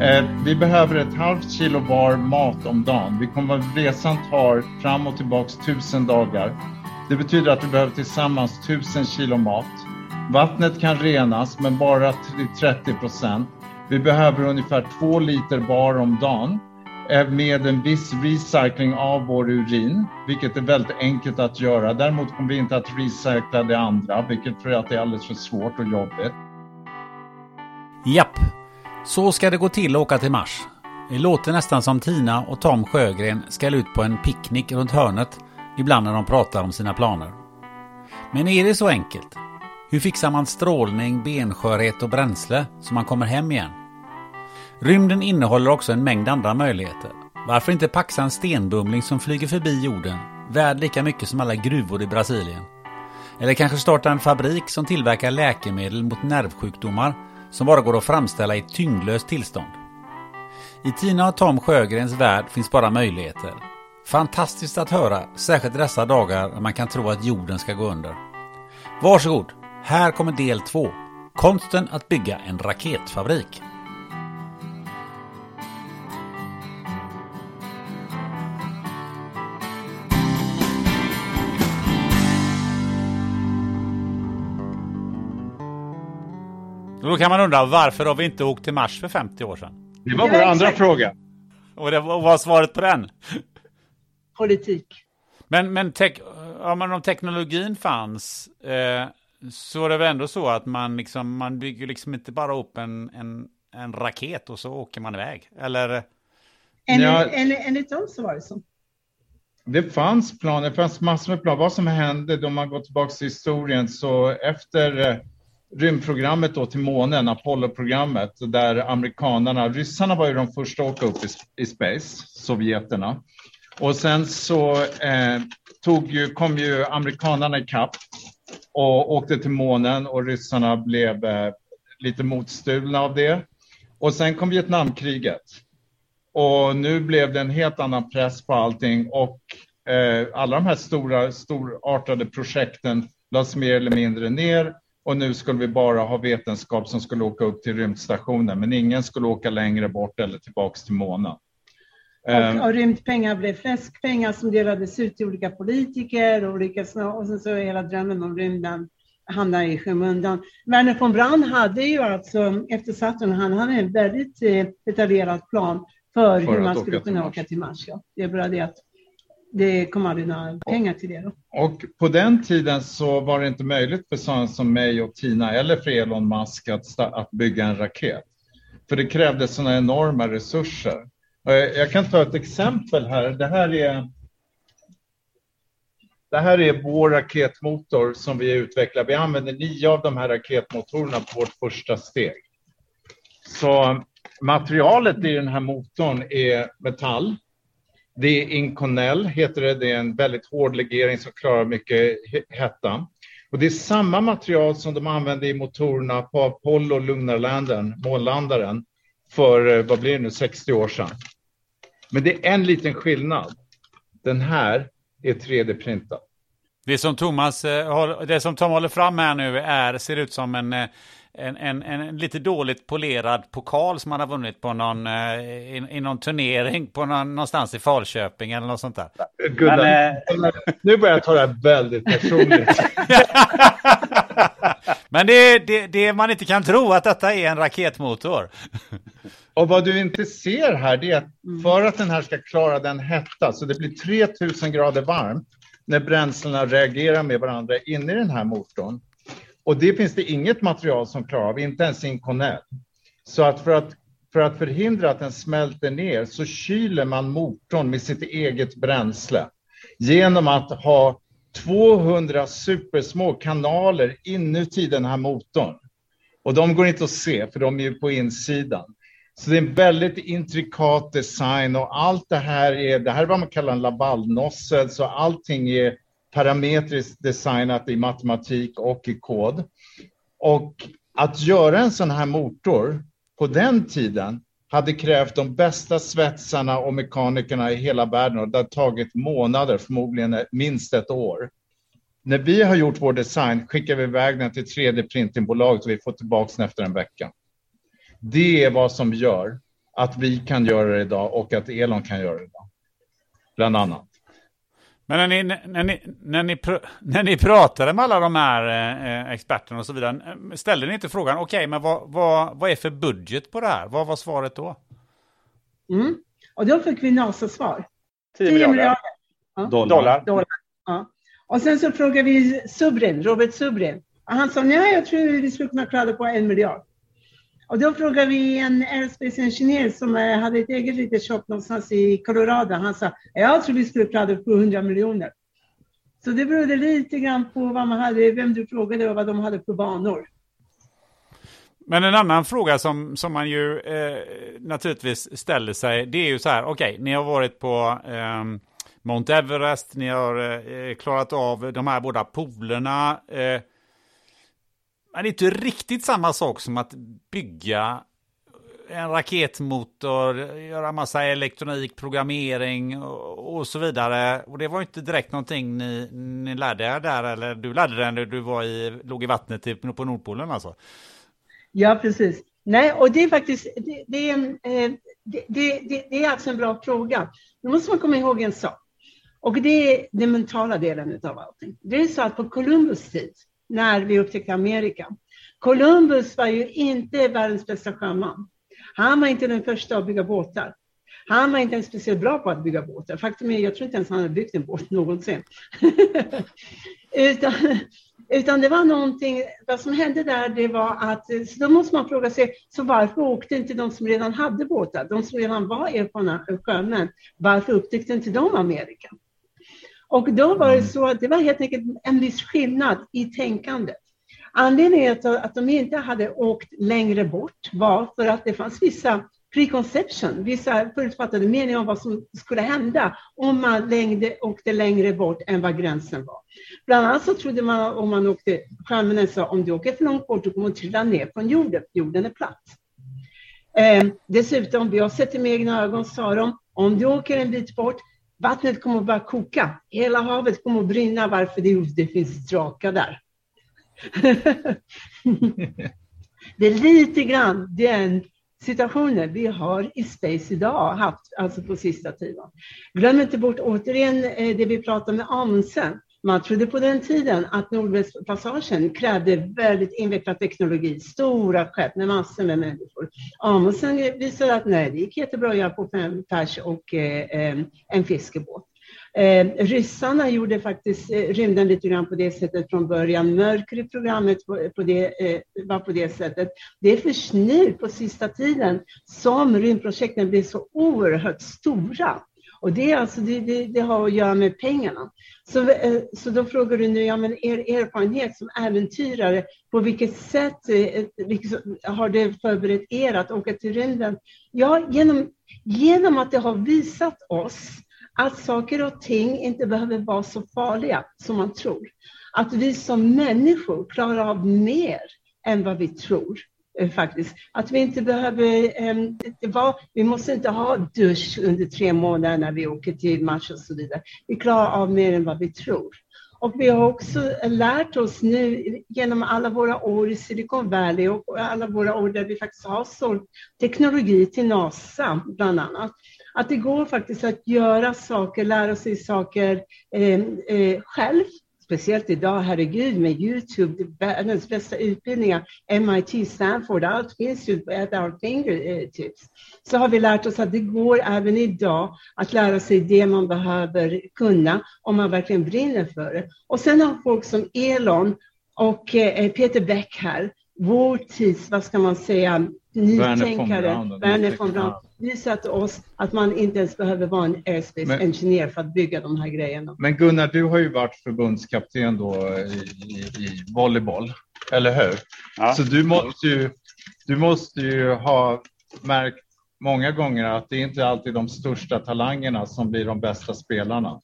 Eh, vi behöver ett halvt kilo var mat om dagen. Vi kommer, resan tar fram och tillbaks tusen dagar. Det betyder att vi behöver tillsammans tusen kilo mat. Vattnet kan renas, men bara till 30 procent. Vi behöver ungefär två liter bar om dagen eh, med en viss recycling av vår urin, vilket är väldigt enkelt att göra. Däremot kommer vi inte att recycla det andra, vilket tror jag att är alldeles för svårt och jobbigt. Japp, så ska det gå till att åka till Mars. Det låter nästan som Tina och Tom Sjögren ska ut på en picknick runt hörnet ibland när de pratar om sina planer. Men är det så enkelt? Hur fixar man strålning, benskörhet och bränsle så man kommer hem igen? Rymden innehåller också en mängd andra möjligheter. Varför inte paxa en stenbumling som flyger förbi jorden, värd lika mycket som alla gruvor i Brasilien? Eller kanske starta en fabrik som tillverkar läkemedel mot nervsjukdomar som bara går att framställa i tyngdlöst tillstånd. I Tina och Tom Sjögrens värld finns bara möjligheter. Fantastiskt att höra, särskilt dessa dagar när man kan tro att jorden ska gå under. Varsågod, här kommer del två. Konsten att bygga en raketfabrik. Då kan man undra varför har vi inte åkt till Mars för 50 år sedan? Det var vår andra fråga. Och det var, vad var svaret på den? Politik. Men, men, tech, ja, men om teknologin fanns eh, så är det väl ändå så att man, liksom, man bygger liksom inte bara upp en, en, en raket och så åker man iväg. Eller? Enligt, Ja. enligt, enligt dem så var det så. Det fanns planer, det fanns massor med planer. Vad som hände om man går tillbaka till historien så efter eh, rymdprogrammet då till månen, Apollo-programmet, där amerikanerna, ryssarna var ju de första att åka upp i, i space, sovjeterna. Och sen så eh, tog ju, kom ju amerikanerna ikapp och åkte till månen och ryssarna blev eh, lite motstulna av det. Och sen kom Vietnamkriget. Och nu blev det en helt annan press på allting och eh, alla de här stora, storartade projekten lades mer eller mindre ner och nu skulle vi bara ha vetenskap som skulle åka upp till rymdstationen, men ingen skulle åka längre bort eller tillbaks till månen. Och, och rymdpengar blev fläskpengar som delades ut till olika politiker och, olika, och sen så hela drömmen om rymden hamnar i skymundan. Werner von Braun hade ju alltså efter Saturn, han hade en väldigt eh, detaljerad plan för, För hur man skulle kunna Mars. åka till Mars. Ja. Det är bara det att det kom aldrig några pengar till det. Då. Och på den tiden så var det inte möjligt för sådana som mig och Tina eller för Elon Musk att, att bygga en raket. För det krävdes sådana enorma resurser. Eh, jag kan ta ett exempel här. Det här är det här är vår raketmotor som vi utvecklar. Vi använder nio av de här raketmotorerna på vårt första steg. Så materialet i den här motorn är metall. Det är Inconel, heter det. Det är en väldigt hård legering som klarar mycket hetta. Och det är samma material som de använde i motorerna på Apollo Lugnarlanden, månlandaren, för eh, vad blir det nu, 60 år sedan. Men det är en liten skillnad. Den här är 3D-printad. Det som Thomas, eh, det som Tom håller fram här nu är, ser ut som en, eh, en, en, en lite dåligt polerad pokal som han har vunnit på någon, eh, i, i någon turnering på någon, någonstans i Falköping eller något sånt där. Gunnar, Men, nu börjar jag ta det här väldigt personligt. Men det, det, det man inte kan tro att detta är en raketmotor. Och vad du inte ser här, det är att för att den här ska klara den hetta, så det blir 3000 grader varmt, när bränslena reagerar med varandra inne i den här motorn. Och det finns det inget material som klarar av, inte ens Inconel. Så att för, att för att förhindra att den smälter ner så kyler man motorn med sitt eget bränsle genom att ha 200 supersmå kanaler inuti den här motorn. Och de går inte att se för de är ju på insidan. Så det är en väldigt intrikat design och allt det här är, det här är vad man kallar en labalnossel, så allting är parametriskt designat i matematik och i kod. Och att göra en sån här motor på den tiden hade krävt de bästa svetsarna och mekanikerna i hela världen och det har tagit månader, förmodligen minst ett år. När vi har gjort vår design skickar vi iväg den till 3D-printingbolaget och vi får tillbaka den efter en vecka. Det är vad som gör att vi kan göra det idag och att Elon kan göra det idag. Bland annat. Men när ni, när ni, när ni, när ni pratade med alla de här eh, experterna och så vidare, eh, ställde ni inte frågan, okej, okay, men vad, vad, vad är för budget på det här? Vad var svaret då? Mm. Och då fick vi NASA-svar. 10 miljarder, miljarder. Ja. dollar. dollar. Ja. Och sen så frågade vi Subrin, Robert Subrin. Och han sa, nej, jag tror vi skulle kunna klara på en miljard. Och då frågade vi en aerospace engineer som eh, hade ett eget litet shop någonstans i Colorado. Han sa, jag tror vi skulle klara på 100 miljoner. Så det berodde lite grann på vad man hade, vem du frågade och vad de hade för banor. Men en annan fråga som, som man ju eh, naturligtvis ställer sig, det är ju så här, okej, okay, ni har varit på eh, Mount Everest, ni har eh, klarat av de här båda polerna. Eh, men det är inte riktigt samma sak som att bygga en raketmotor, göra massa elektronik, programmering och, och, så vidare. Och det var inte direkt någonting ni, ni lärde er där, eller du lärde dig när du var i, låg i vattnet på Nordpolen alltså? Ja, precis. Nej, och det är faktiskt, det, det är, en, eh, det, det, det, är alltså en bra fråga. Nu måste man komma ihåg en sak. Och det är den mentala delen av allting. Det är så att på Columbus tid, när vi upptäckte Amerika. Columbus var ju inte världens bästa sjöman. Han var inte den första att bygga båtar. Han var inte ens speciellt bra på att bygga båtar. Faktum är, jag tror inte ens han hade byggt en båt någonsin. utan, utan det var någonting, vad som hände där, det var att, så då måste man fråga sig, så varför åkte inte de som redan hade båtar, de som redan var erfarna sjömän, varför upptäckte inte de Amerika? Och då var det mm. så att det var helt enkelt en viss skillnad i tänkandet. Anledningen till att de inte hade åkt längre bort var för att det fanns vissa preconception, vissa förutfattade meningar om vad som skulle hända om man längde, åkte längre bort än vad gränsen var. Bland annat så trodde man om man åkte, stjärnorna sa om du åker för långt bort du kommer att trilla ner från jorden, jorden är platt. Eh, dessutom, vi har sett det med egna ögon, sa de, om du åker en bit bort Vattnet kommer att börja koka. Hela havet kommer att brinna. Varför? Det, det finns drakar där. det är lite grann den situationen vi har i Space idag, haft alltså på sista tiden. Glöm inte bort återigen eh, det vi pratade med Amundsen. Man trodde på den tiden att Nordvästpassagen krävde väldigt invecklad teknologi, stora skepp med massor med människor. Amundsen visade att nej, det gick jättebra att göra på fem pers och eh, eh, en fiskebåt. Eh, ryssarna gjorde faktiskt eh, rymden lite grann på det sättet från början. Mörker i programmet på, på det, eh, var på det sättet. Det är först nu på sista tiden som rymdprojekten blir så oerhört stora. Och det, alltså, det, det, det, har att göra med pengarna. Så, eh, så då frågar du nu, ja, men er erfarenhet som äventyrare, på vilket sätt liksom, har det förberett er att åka till rymden? Ja, genom, genom att det har visat oss att saker och ting inte behöver vara så farliga som man tror. Att vi som människor klarar av mer än vad vi tror. Eh, faktiskt. Att vi inte behöver, ehm, var, vi måste inte ha dusch under tre månader när vi åker till match och så vidare. Vi klarar av mer än vad vi tror. Och vi har också lärt oss nu genom alla våra år i Silicon Valley och alla våra år där vi faktiskt har sålt teknologi till NASA bland annat, att det går faktiskt att göra saker, lära sig saker eh, eh, själv speciellt idag, herregud, med Youtube, världens bästa utbildningar, MIT, Stanford, allt finns ju at our fingertips. Eh, Så har vi lärt oss att det går även idag att lära sig det man behöver kunna om man verkligen brinner för det. Och sen har folk som Elon och eh, Peter Beck här, vår tids, vad ska man säga, nytänkare, Werner von Braun, visat oss att man inte ens behöver vara en airspace men, engineer för att bygga de här grejerna. Men Gunnar, du har ju varit förbundskapten då i, i, i volleyboll, eller hur? Ja. Så du måste, ju, du måste ju ha märkt många gånger att det är inte alltid de största talangerna som blir de bästa spelarna.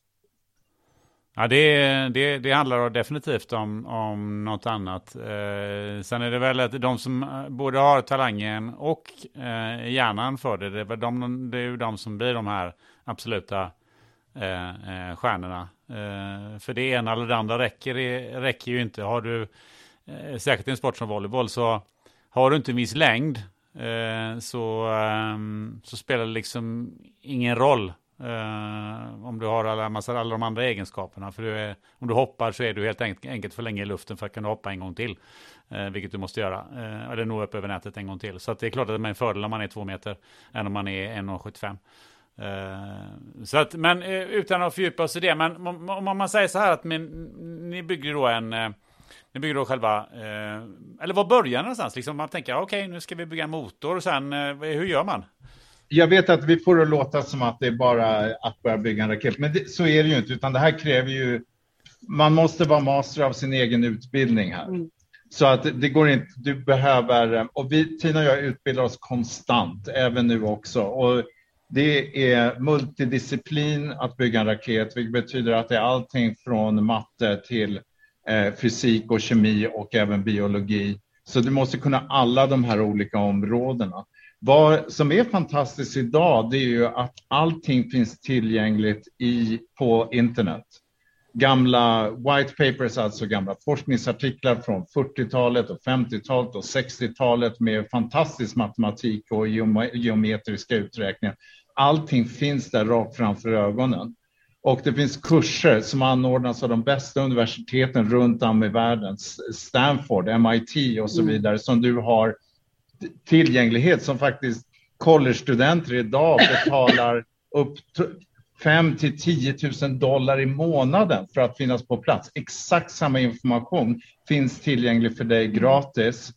Ja, det, det, det handlar definitivt om, om något annat. Eh, sen är det väl att de som eh, både har talangen och eh, hjärnan för det, det är, väl de, det är ju de som blir de här absoluta eh, eh stjärnorna. Eh, för det ena eller det andra räcker, räcker ju inte. Har du, eh, särskilt i en sport som volleyboll, så har du inte en viss längd eh, så, ehm, så spelar det liksom ingen roll Uh, om du har alla, massa, alla de andra egenskaperna. För du är, om du hoppar så är du helt enkelt för länge i luften för att kunna hoppa en gång till. Uh, vilket du måste göra. Uh, eller nå upp över nätet en gång till. Så det är klart att det är en fördel om man är två meter än om man är 1,75. Uh, så att, men utan att fördjupa oss i det, men om, om man säger så här att min, ni bygger då en, ni bygger då själva, eller var börjar någonstans? Liksom man tänker, okej, okay, nu ska vi bygga en motor och sen, hur gör man? Jag vet att vi får det låta som att det är bara att börja bygga en raket, men det, så är det ju inte, utan det här kräver ju. Man måste vara master av sin egen utbildning här. Mm. Så att det går inte, du behöver, och vi, Tina och jag utbildar oss konstant, även nu också. Och det är multidisciplin att bygga en raket, vilket betyder att det är allting från matte till eh, fysik och kemi och även biologi. Så du måste kunna alla de här olika områdena. Vad som är fantastiskt idag, det är ju att allting finns tillgängligt i, på internet. Gamla white papers, alltså gamla forskningsartiklar från 40-talet och 50-talet och 60-talet med fantastisk matematik och geometriska uträkningar. Allting finns där rakt framför ögonen. Och det finns kurser som anordnas av de bästa universiteten runt om i världen, Stanford, MIT och så mm. vidare, som du har tillgänglighet som faktiskt college-studenter idag betalar upp 5 till 10 000 dollar i månaden för att finnas på plats. Exakt samma information finns tillgänglig för dig gratis.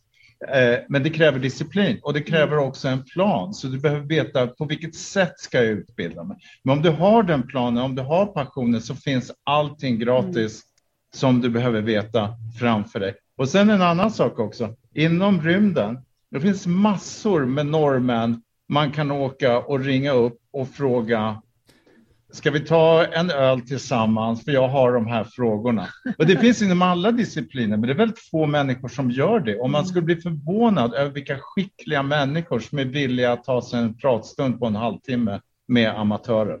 Eh, men det kräver disciplin och det kräver också en plan. Så du behöver veta på vilket sätt ska jag utbilda mig. Men om du har den planen, om du har passionen så finns allting gratis som du behöver veta framför dig. Och sen en annan sak också. Inom rymden det finns massor med norrmän man kan åka och ringa upp och fråga Ska vi ta en öl tillsammans? För jag har de här frågorna. Och det finns inom alla discipliner, men det är väldigt få människor som gör det. Och man skulle bli förvånad över vilka skickliga människor som är villiga att ta sig en pratstund på en halvtimme med amatörer.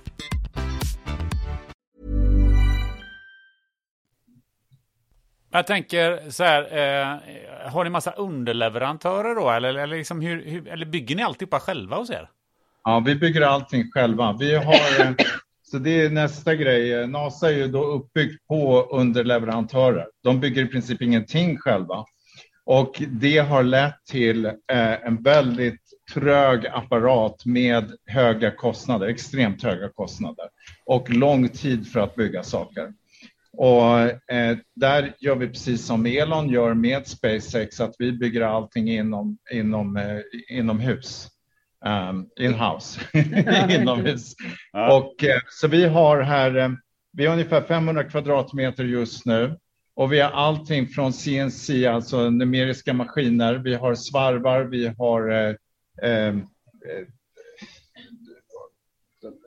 Jag tänker så här, eh, har ni massa underleverantörer då? Eller, eller, liksom hur, hur, eller bygger ni alltihopa själva hos er? Ja, vi bygger allting själva. Vi har, eh, så det är nästa grej. NASA är ju då uppbyggt på underleverantörer. De bygger i princip ingenting själva. Och det har lett till eh, en väldigt trög apparat med höga kostnader, extremt höga kostnader och lång tid för att bygga saker. Och eh, där gör vi precis som Elon gör med SpaceX, att vi bygger allting inom, inom, eh, inomhus. Um, in-house, inomhus. Ja. Och, eh, så vi har här, eh, vi har ungefär 500 kvadratmeter just nu. Och vi har allting från CNC, alltså numeriska maskiner. Vi har svarvar, vi har eh, eh,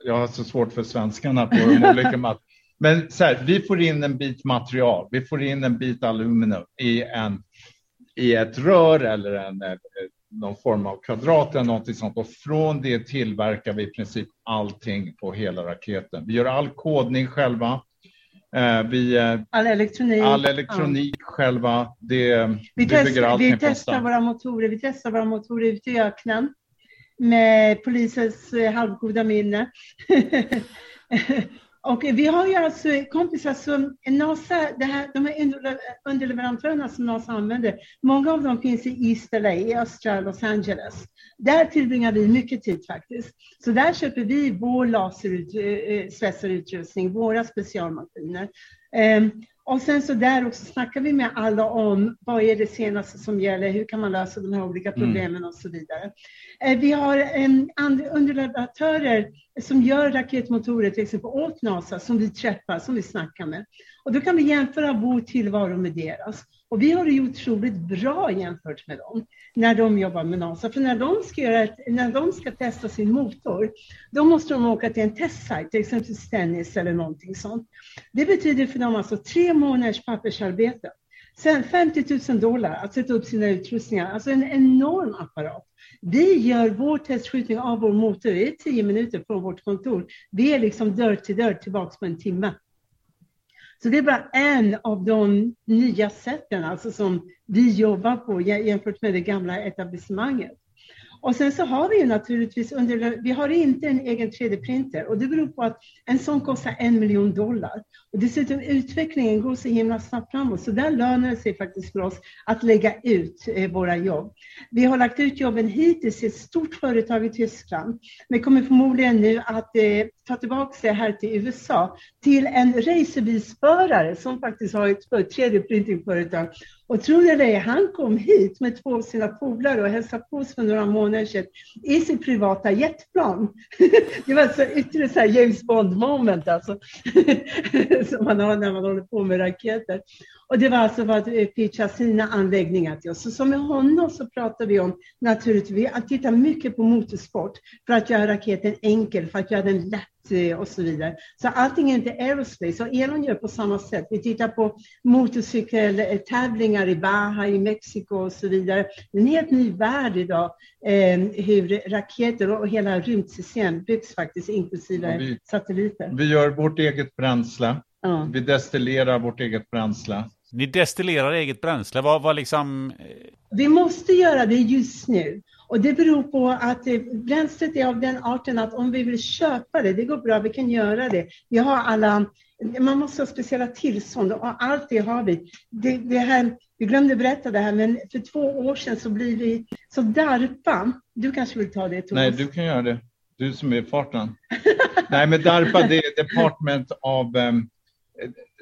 jag har så svårt för svenskarna på de olika mat. Men så här, vi får in en bit material, vi får in en bit aluminium i, en, i ett rör eller en, eh, någon form av kvadrat eller någonting sånt och från det tillverkar vi i princip allting på hela raketen. Vi gör all kodning själva. Eh, vi, eh, all elektronik, all elektronik ja. själva. Det, vi, vi, test, vi testar våra motorer. Vi testar våra motorer ute i öknen med polisens halvgoda minne. Och vi har ju alltså kompisar som NASA, det här, de här underleverantörerna som NASA använder, många av dem finns i East LA, i östra Los Angeles. Där tillbringar vi mycket tid faktiskt. Så där köper vi vår laserutrustning, eh, eh, våra specialmaskiner. Ehm, och sen så där också snackar vi med alla om vad är det senaste som gäller, hur kan man lösa de här olika mm. problemen mm. och så vidare. Eh, vi har en underleverantörer som gör raketmotorer till exempel åt NASA som vi träffar, som vi snackar med. Och då kan vi jämföra vår tillvaro med deras. Och vi har det ju otroligt bra jämfört med dem när de jobbar med NASA. För när de ska, göra ett, när de ska testa sin motor, då måste de åka till en testsajt, till exempel Stennis eller någonting sånt. Det betyder för dem alltså tre månaders pappersarbete. Sen 50 000 dollar att sätta upp sina utrustningar, alltså en enorm apparat. Vi gör vår testskjutning av vår motor i tio minuter från vårt kontor. Vi är liksom dörr till dörr tillbaka på en timme. Så det är bara en av de nya sätten alltså som vi jobbar på jämfört med det gamla etablissemanget. Och sen så har vi ju naturligtvis under, vi har inte en egen 3D-printer och det beror på att en sån kostar en miljon dollar. Och dessutom utvecklingen går så himla snabbt framåt så där lönar det sig faktiskt för oss att lägga ut eh, våra jobb. Vi har lagt ut jobben hittills i ett stort företag i Tyskland, men kommer förmodligen nu att eh, ta tillbaka det här till USA till en racerbilsförare som faktiskt har ett 3D-printingföretag och tror det eller han kom hit med två av sina polare och hälsade på oss för några månader sedan i sitt privata jetplan. det var alltså så ytterligare så James Bond moment alltså, som man har när man håller på med raketer. Och det var alltså för att pitcha sina anläggningar till oss. Så som med honom så pratar vi om naturligtvis att titta mycket på motorsport för att göra raketen enkel, för att göra den lätt Eh, och så vidare. Så allting är inte aerospace. Och Elon gör på samma sätt. Vi tittar på motorcykeltävlingar i Baja i Mexiko och så vidare. En helt ny värld idag, eh, hur raketer och hela rymdsystem byggs faktiskt, inklusive vi, satelliter. Vi gör vårt eget bränsle. Ja. Vi destillerar vårt eget bränsle. Ni destillerar eget bränsle. Vad, vad liksom... Vi måste göra det just nu. Och det beror på att bränslet är av den arten att om vi vill köpa det, det går bra, vi kan göra det. Vi har alla, man måste ha speciella tillstånd och allt det har vi. Det, det här, vi glömde berätta det här, men för två år sedan så blir vi, så DARPA, du kanske vill ta det Thomas? Nej, du kan göra det. Du som är i farten. Nej, men DARPA, det är Department of um,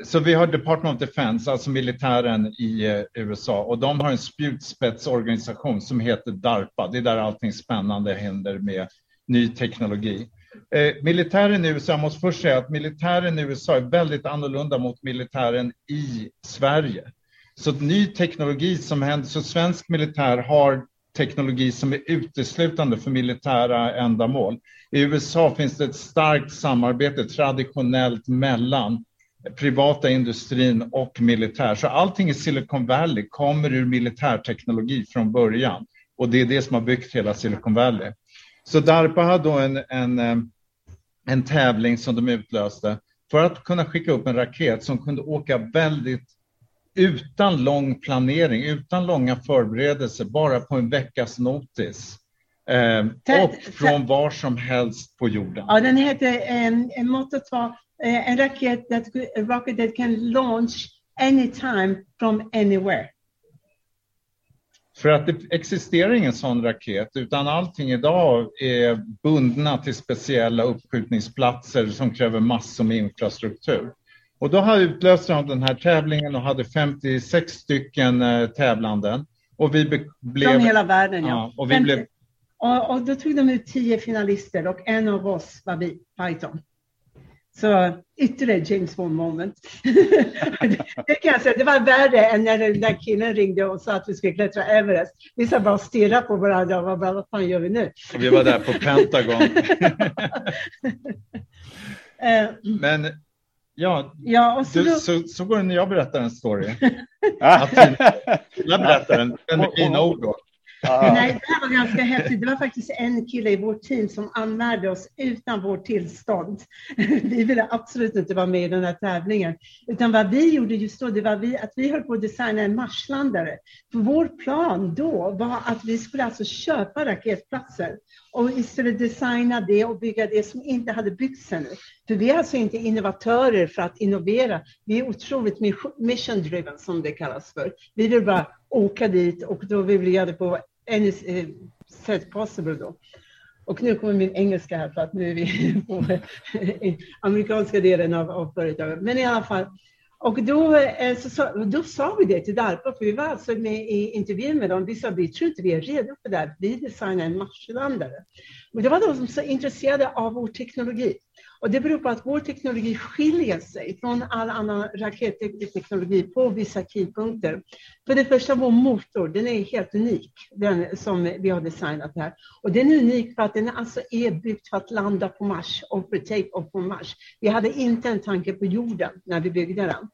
så vi har Department of Defense, alltså militären i eh, USA, och de har en spjutspetsorganisation som heter DARPA. Det är där allting spännande händer med ny teknologi. Eh, militären i USA, jag måste först säga att militären i USA är väldigt annorlunda mot militären i Sverige. Så ny teknologi som händer, så svensk militär har teknologi som är uteslutande för militära ändamål. I USA finns det ett starkt samarbete traditionellt mellan privata industrin och militär. Så allting i Silicon Valley kommer ur militärteknologi från början. Och det är det som har byggt hela Silicon Valley. Så DARPA hade då en, en, eh, en tävling som de utlöste för att kunna skicka upp en raket som kunde åka väldigt utan lång planering, utan långa förberedelser, bara på en veckas notis. Eh, och från var som helst på jorden. Ja, den heter, en, en mottot var en raket that, a rocket that can launch anytime from anywhere. För att det existerar ingen sån raket, utan allting idag är bundna till speciella uppskjutningsplatser som kräver massor med infrastruktur. Och då har utlöste de den här tävlingen och hade 56 stycken eh, tävlanden. Och vi blev... Från hela världen, ja. ja och, vi 50... blev... och, och då tog de ut tio finalister och en av oss var vi, Python. Så ytterligare James Bond moment. det, kan jag säga, det var värre än när den där killen ringde och sa att vi skulle klättra Everest. Vi sa bara stirra på varandra och var bara, vad fan gör vi nu? vi var där på Pentagon. Eh, Men ja, ja och så, du, då... så, så går det när jag berättar en story. jag berättar den med mina ord då. Ah. Nej, det här var ganska häftigt. Det var faktiskt en kille i vårt team som anmälde oss utan vårt tillstånd. Vi ville absolut inte vara med i den här tävlingen. Utan vad vi gjorde just då, det var vi, att vi höll på att designa en marslandare. För vår plan då var att vi skulle alltså köpa raketplatser och istället designa det och bygga det som inte hade byggts ännu. För vi är alltså inte innovatörer för att innovera. Vi är otroligt mission driven som det kallas för. Vi vill bara åka dit och då vill vi göra det på any eh, uh, set possible då. Och nu kommer min engelska här för att nu är vi på amerikanska delen av, av företaget. Men i alla fall, och då, eh, så, då sa vi det till DARPA, för vi var alltså med i intervjun med dem. Vi sa vi tror inte vi är redo för det här. Vi designar en matchlandare. Och det var de som var så intresserade av vår teknologi. Och det beror på att vår teknologi skiljer sig från all annan raketteknologi på vissa keypunkter. För det första, vår motor, den är helt unik, den som vi har designat här. Och den är unik för att den alltså är byggd för att landa på Mars och för take-off på Mars. Vi hade inte en tanke på jorden när vi byggde den.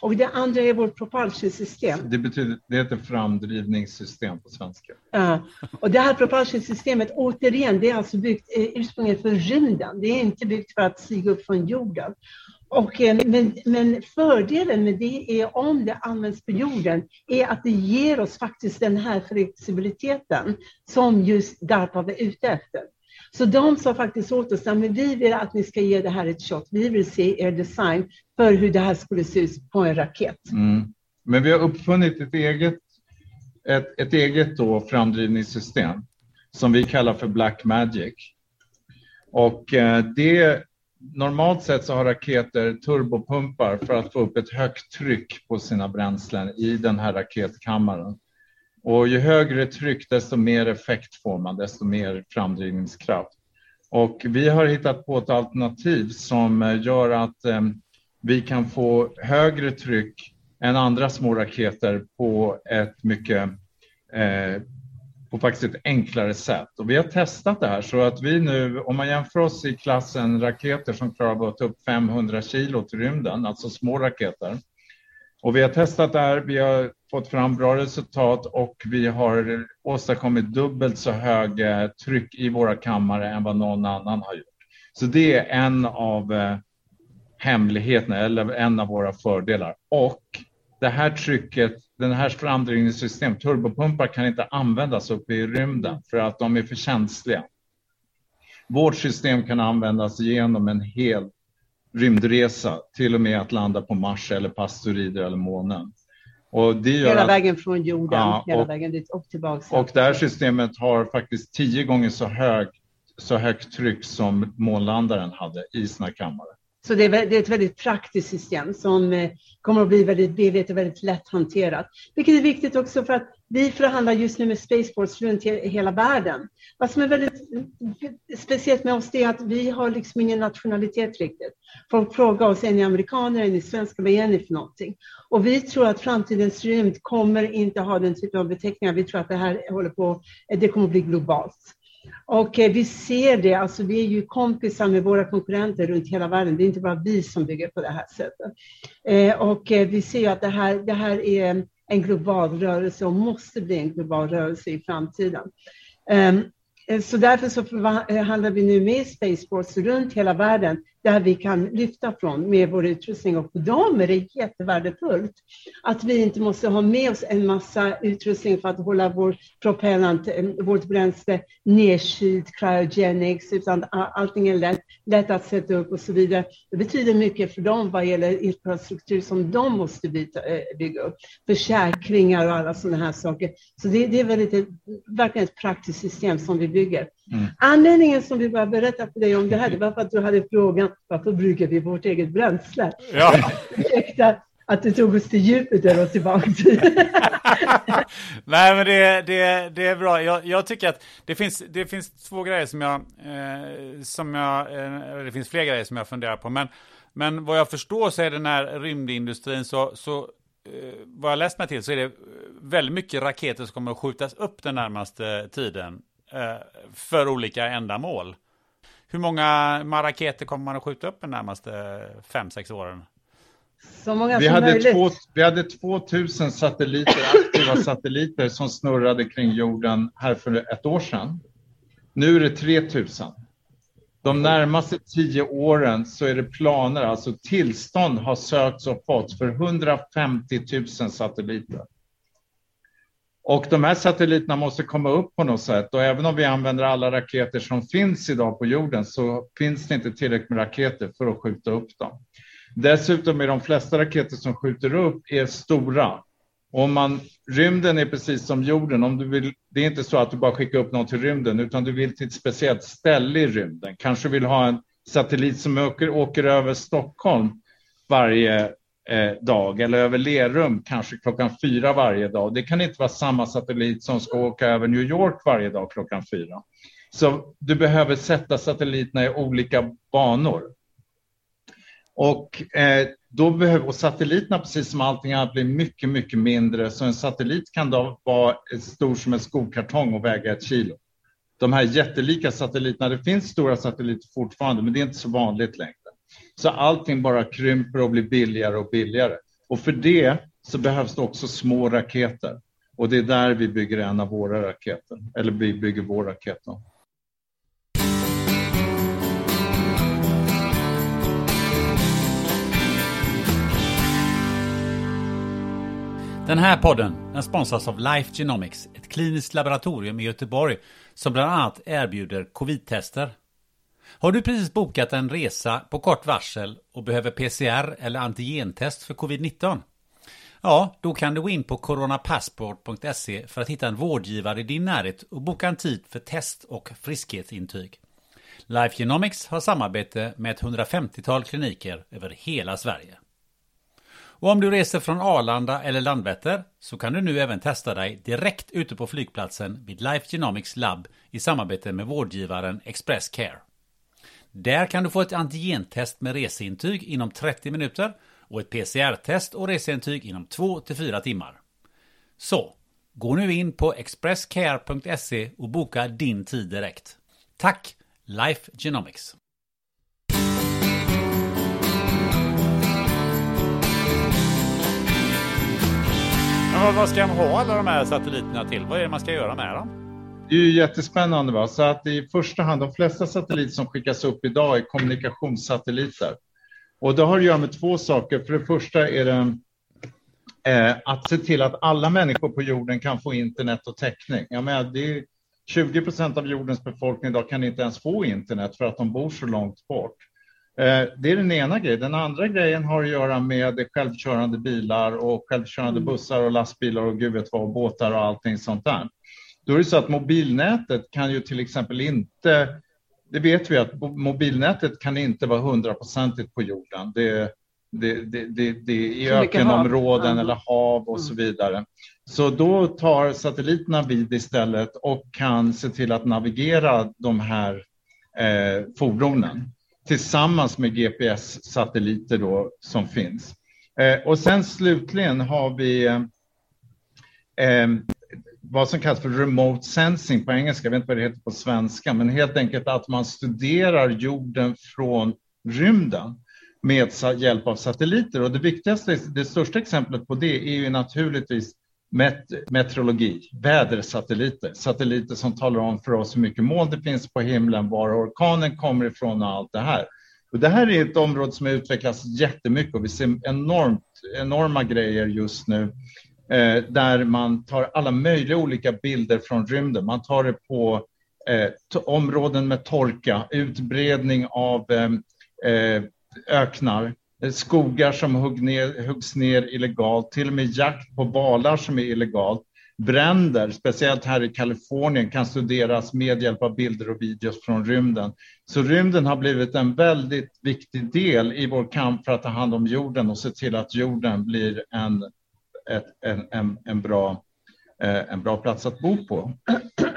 Och det andra är vårt propulsion-system. Det betyder, det heter framdrivningssystem på svenska. Ja, och det här propulsion-systemet, återigen, det är alltså byggt eh, ursprungligen för rymden. Det är inte byggt för att stiga upp från jorden. Och, eh, men, men, fördelen med det är om det används på jorden är att det ger oss faktiskt den här flexibiliteten som just DARPA var ute efter. Så de sa faktiskt åt oss, men vi vill att ni ska ge det här ett shot. Vi vill se er design för hur det här skulle se ut på en raket. Mm. Men vi har uppfunnit ett eget, ett, ett eget då framdrivningssystem som vi kallar för Black Magic. Och eh, det, normalt sett så har raketer turbopumpar för att få upp ett högt tryck på sina bränslen i den här raketkammaren. Och ju högre tryck, desto mer effekt får man, desto mer framdrivningskraft. Och vi har hittat på ett alternativ som gör att eh, vi kan få högre tryck än andra små raketer på ett mycket eh, på faktiskt ett enklare sätt. Och vi har testat det här så att vi nu, om man jämför oss i klassen raketer som klarar att ta upp 500 kilo till rymden, alltså små raketer. Och vi har testat det här, vi har fått fram bra resultat och vi har åstadkommit dubbelt så hög eh, tryck i våra kammare än vad någon annan har gjort. Så det är en av eh, hemligheterna eller en av våra fördelar. Och det här trycket, den här framdrivningssystemet, turbopumpar kan inte användas uppe i rymden för att de är för känsliga. Vårt system kan användas genom en hel rymdresa, till och med att landa på Mars eller på asteroider eller månen. Och det gör hela vägen från jorden, ja, hela vägen dit och tillbaka. Och det här systemet har faktiskt tio gånger så, hög, så högt tryck som månlandaren hade i sina kammare. Så det är, det är, ett väldigt praktiskt system som eh, kommer att bli väldigt billigt och väldigt lätthanterat. Vilket är viktigt också för att vi förhandlar just nu med Spaceports runt hela världen. Vad som är väldigt speciellt med oss är att vi har liksom ingen nationalitet riktigt. Folk frågar oss, är ni amerikaner, är ni svenskar, vad är ni för någonting? Och vi tror att framtidens rymd kommer inte ha den typen av beteckningar. Vi tror att det här håller på, det kommer att bli globalt. Och eh, vi ser det, alltså vi är ju kompisar med våra konkurrenter runt hela världen. Det är inte bara vi som bygger på det här sättet. Eh, och eh, vi ser att det här, det här är en global rörelse och måste bli en global rörelse i framtiden. Ehm, så därför så förhandlar eh, vi nu med Spaceports runt hela världen där vi kan lyfta från med vår utrustning och för dem är det jättevärdefullt att vi inte måste ha med oss en massa utrustning för att hålla vår propellant, eh, vårt bränsle nedkylt, cryogenics, utan allting är lätt, lätt att sätta upp och så vidare. Det betyder mycket för dem vad gäller infrastruktur som de måste byta, eh, bygga upp, försäkringar och alla sådana här saker. Så det, det är väldigt, verkligen ett praktiskt system som vi bygger. Mm. Anledningen som vi bara berätta för dig om det här, det var för att du hade frågan varför brukar vi vårt eget bränsle? Ja. att du tog oss till Jupiter och tillbaka. Nej, men det, det, det är bra. Jag, jag, tycker att det finns, det finns två grejer som jag, eh, som jag, eh, det finns fler grejer som jag funderar på, men, men vad jag förstår så är den här rymdindustrin så, så eh, vad jag läst mig till så är det väldigt mycket raketer som kommer att skjutas upp den närmaste tiden för olika ändamål. Hur många raketer kommer man att skjuta upp de närmaste fem sex åren? Så många vi, som hade möjligt. två, vi hade 2000 satelliter, aktiva satelliter som snurrade kring jorden här för ett år sedan. Nu är det 3000. De närmaste tio åren så är det planer, alltså tillstånd har sökts och fått för 150 000 satelliter. Och de här satelliterna måste komma upp på något sätt och även om vi använder alla raketer som finns idag på jorden så finns det inte tillräckligt med raketer för att skjuta upp dem. Dessutom är de flesta raketer som skjuter upp är stora. Om man, rymden är precis som jorden. Om du vill, det är inte så att du bara skickar upp något till rymden utan du vill till ett speciellt ställe i rymden. Kanske vill ha en satellit som åker, åker över Stockholm varje eh, dag eller över Lerum kanske klockan fyra varje dag. Det kan inte vara samma satellit som ska åka över New York varje dag klockan fyra. Så du behöver sätta satelliterna i olika banor. Och, eh, då behöver, och satelliterna, precis som allting annat, blir mycket, mycket mindre. Så en satellit kan då vara stor som en skokartong och väga ett kilo. De här jättelika satelliterna, det finns stora satelliter fortfarande, men det är inte så vanligt längre. Så allting bara krymper och blir billigare och billigare. Och för det så behövs det också små raketer. Och det är där vi bygger en av våra raketer, eller vi bygger vår raket. Då. Den här podden den sponsras av Life Genomics, ett kliniskt laboratorium i Göteborg som bland annat erbjuder covid-tester. Har du precis bokat en resa på kort varsel och behöver PCR eller antigentest för covid-19? Ja, då kan du gå in på coronapassport.se för att hitta en vårdgivare i din närhet och boka en tid för test och friskhetsintyg. Life Genomics har samarbete med ett 150-tal kliniker över hela Sverige. Och om du reser från Arlanda eller Landvetter så kan du nu även testa dig direkt ute på flygplatsen vid Life Genomics Lab i samarbete med vårdgivaren Express Care. Där kan du få ett antigentest med reseintyg inom 30 minuter och ett PCR-test och reseintyg inom 2-4 timmar. Så, gå nu in på expresscare.se och boka din tid direkt. Tack, Life Genomics! Men vad ska man ha alla de här satelliterna till? Vad är det man ska göra med dem? Det är ju jättespännande. Va? Så att i första hand, de flesta satelliter som skickas upp idag är kommunikationssatelliter. Och det har att göra med två saker. För det första är det eh, att se till att alla människor på jorden kan få internet och täckning. Jag menar, det är 20 procent av jordens befolkning idag kan inte ens få internet för att de bor så långt bort. Eh, det är den ena grejen. Den andra grejen har att göra med självkörande bilar och självkörande mm. bussar och lastbilar och gud vet vad, båtar och allting sånt där. Då är det så att mobilnätet kan ju till exempel inte, det vet vi att mobilnätet kan inte vara hundraprocentigt på jorden. Det, det, det, det, det är ökenområden hav. eller hav och så mm. vidare. Så då tar satelliterna vid istället och kan se till att navigera de här eh, fordonen tillsammans med GPS-satelliter då som finns. Eh, och sen slutligen har vi eh, vad som kallas för remote sensing på engelska, jag vet inte vad det heter på svenska, men helt enkelt att man studerar jorden från rymden med hjälp av satelliter. Och det viktigaste, det största exemplet på det är ju naturligtvis met meteorologi, vädersatelliter, satelliter som talar om för oss hur mycket moln det finns på himlen, var orkanen kommer ifrån och allt det här. Och det här är ett område som har utvecklats jättemycket och vi ser enormt, enorma grejer just nu eh, där man tar alla möjliga olika bilder från rymden. Man tar det på eh, områden med torka, utbredning av eh, eh öknar, eh, skogar som hugg ner, huggs ner illegalt, till och med jakt på valar som är illegalt. Bränder, speciellt här i Kalifornien, kan studeras med hjälp av bilder och videos från rymden. Så rymden har blivit en väldigt viktig del i vår kamp för att ta hand om jorden och se till att jorden blir en, ett, en, en, en, bra, eh, en bra plats att bo på.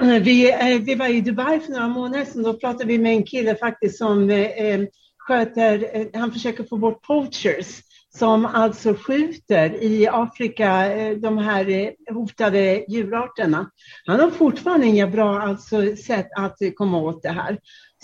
Vi, eh, vi var i Dubai för några månader sedan. Då pratade vi med en kille faktiskt som eh, sköter, han försöker få bort poachers som alltså skjuter i Afrika de här hotade djurarterna. Han har fortfarande inga bra alltså, sätt att komma åt det här.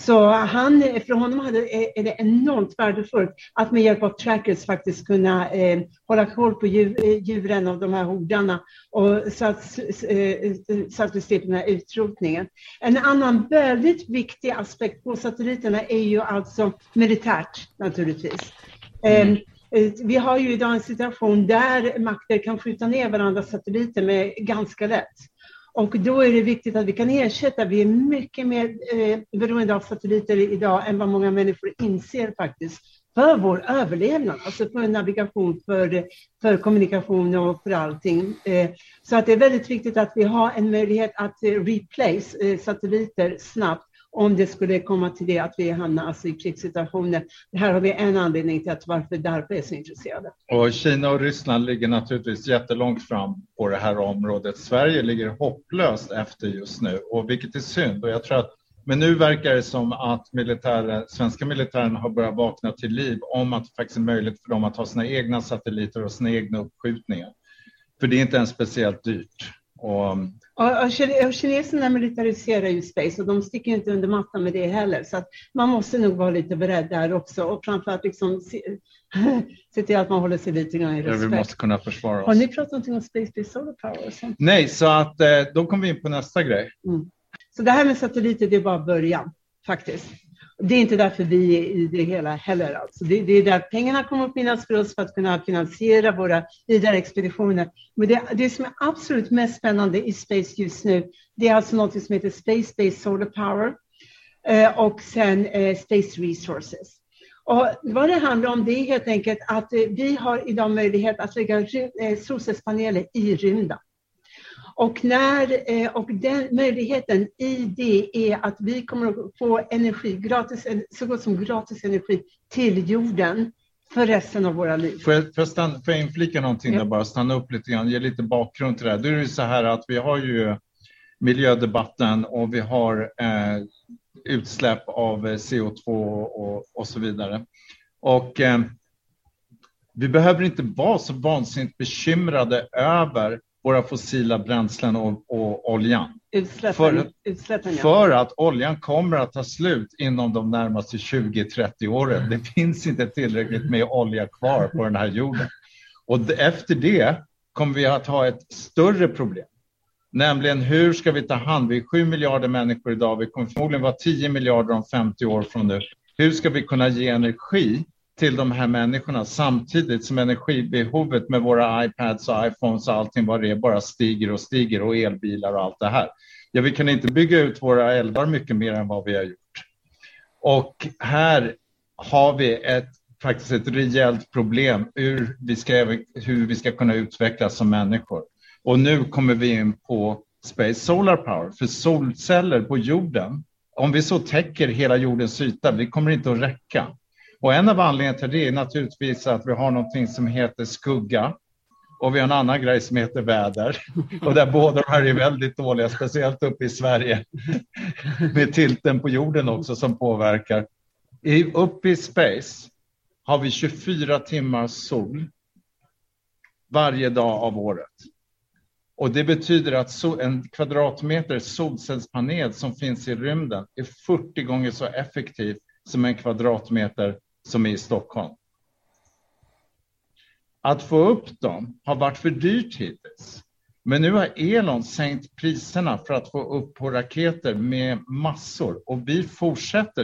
Så han, för honom är det enormt värdefullt att med hjälp av trackers faktiskt kunna eh, hålla koll på djur, eh, djuren och de här hordarna och så, att, eh, så att vi slipper den här utrotningen. En annan väldigt viktig aspekt på satelliterna är ju alltså militärt naturligtvis. Mm. Eh, vi har ju idag en situation där makter kan skjuta ner varandras satelliter med ganska lätt. Och då är det viktigt att vi kan ersätta, vi är mycket mer eh, beroende av satelliter idag än vad många människor inser faktiskt, för vår överlevnad, alltså för navigation, för, för kommunikation och för allting. Eh, så att det är väldigt viktigt att vi har en möjlighet att eh, replace eh, satelliter snabbt om det skulle komma till det att vi hamnar alltså i krigssituationer. Här har vi en anledning till att varför DARPA är så intresserade. Och Kina och Ryssland ligger naturligtvis jättelångt fram på det här området. Sverige ligger hopplöst efter just nu, och vilket är synd. Och jag tror att, men nu verkar det som att militären, svenska militären har börjat vakna till liv om att det faktiskt är möjligt för dem att ha sina egna satelliter och sina egna uppskjutningar. För det är inte ens speciellt dyrt. Och och, och kineserna militariserar ju space och de sticker inte under mattan med det heller. Så man måste nog vara lite beredd där också och framförallt liksom se, se till att man håller sig lite grann i respekt. Ja, vi måste kunna försvara oss. Har ni pratat någonting om space-based solar power? Sånt? Nej, så att eh, då kommer vi in på nästa grej. Mm. Så det här med satelliter, det är bara början faktiskt. Det är inte därför vi är i det hela heller. Alltså. Det, det är där pengarna kommer att finnas för oss för att kunna finansiera våra vidare expeditioner. Men det, det som är absolut mest spännande i Space just nu, det är alltså något som heter Space Based Solar Power eh, och sen eh, Space Resources. Och vad det handlar om det är helt enkelt att eh, vi har idag möjlighet att lägga eh, solcellspaneler i rymden. Och, när, eh, och den möjligheten i det är att vi kommer att få energi, gratis, så gott som gratis energi till jorden för resten av våra liv. Får jag, får jag, stanna, får jag inflika någonting ja. där bara, stanna upp lite grann, ge lite bakgrund till det här. Då är det så här att vi har ju miljödebatten och vi har eh, utsläpp av CO2 och, och så vidare. Och eh, vi behöver inte vara så vansinnigt bekymrade över våra fossila bränslen och, och oljan. Utsläppen, för, utsläppen, ja. för att oljan kommer att ta slut inom de närmaste 20-30 åren. Det finns inte tillräckligt med olja kvar på den här jorden. Och efter det kommer vi att ha ett större problem. Nämligen hur ska vi ta hand, vi är 7 miljarder människor idag, vi kommer förmodligen vara 10 miljarder om 50 år från nu. Hur ska vi kunna ge energi till de här människorna samtidigt som energibehovet med våra iPads och iPhones och allting vad det är bara stiger och stiger och elbilar och allt det här. Ja, vi kan inte bygga ut våra älvar mycket mer än vad vi har gjort. Och här har vi ett, faktiskt ett rejält problem hur vi, ska, hur vi ska kunna utvecklas som människor. Och nu kommer vi in på Space Solar Power, för solceller på jorden, om vi så täcker hela jordens yta, det kommer inte att räcka. Och en av anledningarna till det är naturligtvis att vi har någonting som heter skugga och vi har en annan grej som heter väder. Och där båda de här är väldigt dåliga, speciellt uppe i Sverige. Med tilten på jorden också som påverkar. I, uppe i space har vi 24 timmar sol varje dag av året. Och det betyder att en kvadratmeter solcellspanel som finns i rymden är 40 gånger så effektiv som en kvadratmeter som är i Stockholm. Att få upp dem har varit för dyrt hittills. Men nu har Elon sänkt priserna för att få upp på raketer med massor och vi fortsätter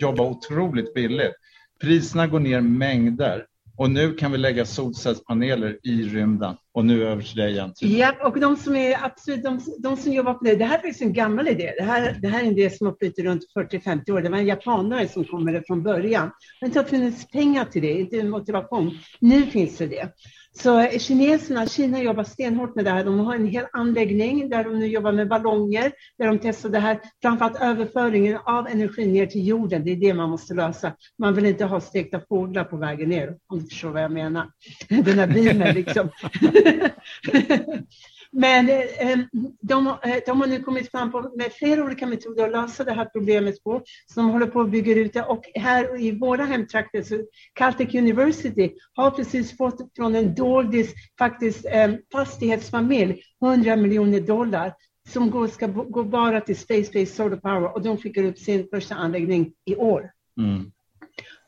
jobba otroligt billigt. priserna går ner mängder och nu kan vi lägga solcellspaneler i rymden. Och nu över till dig igen. Ja, och de som är absolut, de, de, som jobbar på det, det här är faktiskt en gammal idé. Det här, det här är en idé som har flyttat runt 40-50 år. Det var en japanare som kom med det från början. Men det har funnits pengar till det, inte motivation. Nu finns det det. Så kineserna, Kina jobbar stenhårt med det här. De har en hel anläggning där de nu jobbar med ballonger, där de testar det här, framförallt överföringen av energi ner till jorden. Det är det man måste lösa. Man vill inte ha stekta fåglar på vägen ner, om du förstår vad jag menar. Den här bilen liksom. Men eh, eh de, eh, de, har nu kommit fram på, med flera olika metoder att lösa det här problemet på. Så de håller på att bygga ut det. Och här i våra hemtrakter, så Caltech University har precis fått från en doldis faktiskt eh, fastighetsfamilj 100 miljoner dollar som går, ska gå bara till Space Space Solar Power och de skickar upp sin första anläggning i år. Mm.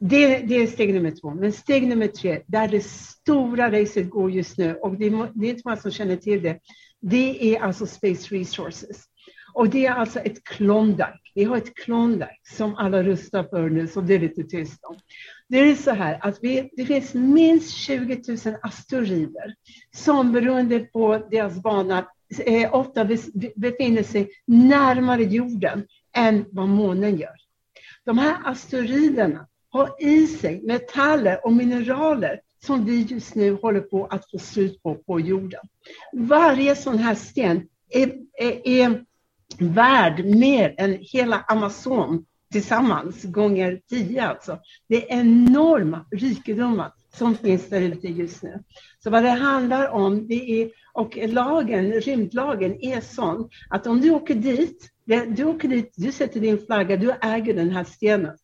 Det, det, är steg nummer två. Men steg nummer tre, där det stora racet går just nu, och det, det är inte många som känner till det, det är alltså Space Resources. Och det är alltså ett Klondike. Vi har ett Klondike som alla rustar för nu, som det är lite tyst om. Det är så här att vi, det finns minst 20 000 asteroider som beroende på deras bana eh, ofta befinner sig närmare jorden än vad månen gör. De här asteroiderna har i sig metaller och mineraler som vi just nu håller på att få slut på på jorden. Varje sån här sten är, är, är värd mer än hela Amazon tillsammans, gånger tio alltså. Det är enorma rikedomar som finns där ute just nu. Så vad det handlar om, det är, och lagen, rymdlagen är sån att om du åker dit, du åker dit, du sätter din flagga, du äger den här stenen.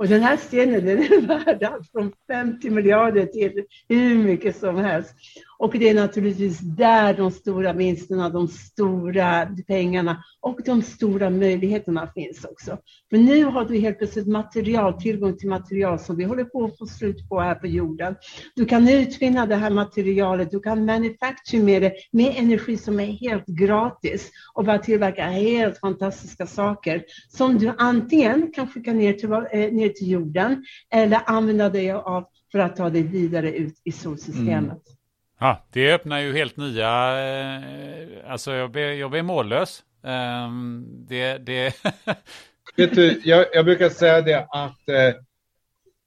Och den här stenen den är värd allt från 50 miljarder till hur mycket som helst. Och det är naturligtvis där de stora vinsterna, de stora pengarna och de stora möjligheterna finns också. Men nu har du helt plötsligt material, tillgång till material som vi håller på att få slut på här på jorden. Du kan utvinna det här materialet, du kan manufacture med det med energi som är helt gratis och bara tillverka helt fantastiska saker som du antingen kan skicka ner till, eh, ner till jorden eller använda dig av för att ta dig vidare ut i solsystemet. Mm. Ja, det öppnar ju helt nya, eh, alltså jag blir, jag blir mållös. Um, det, det... Vet du, jag, jag, brukar säga det att eh,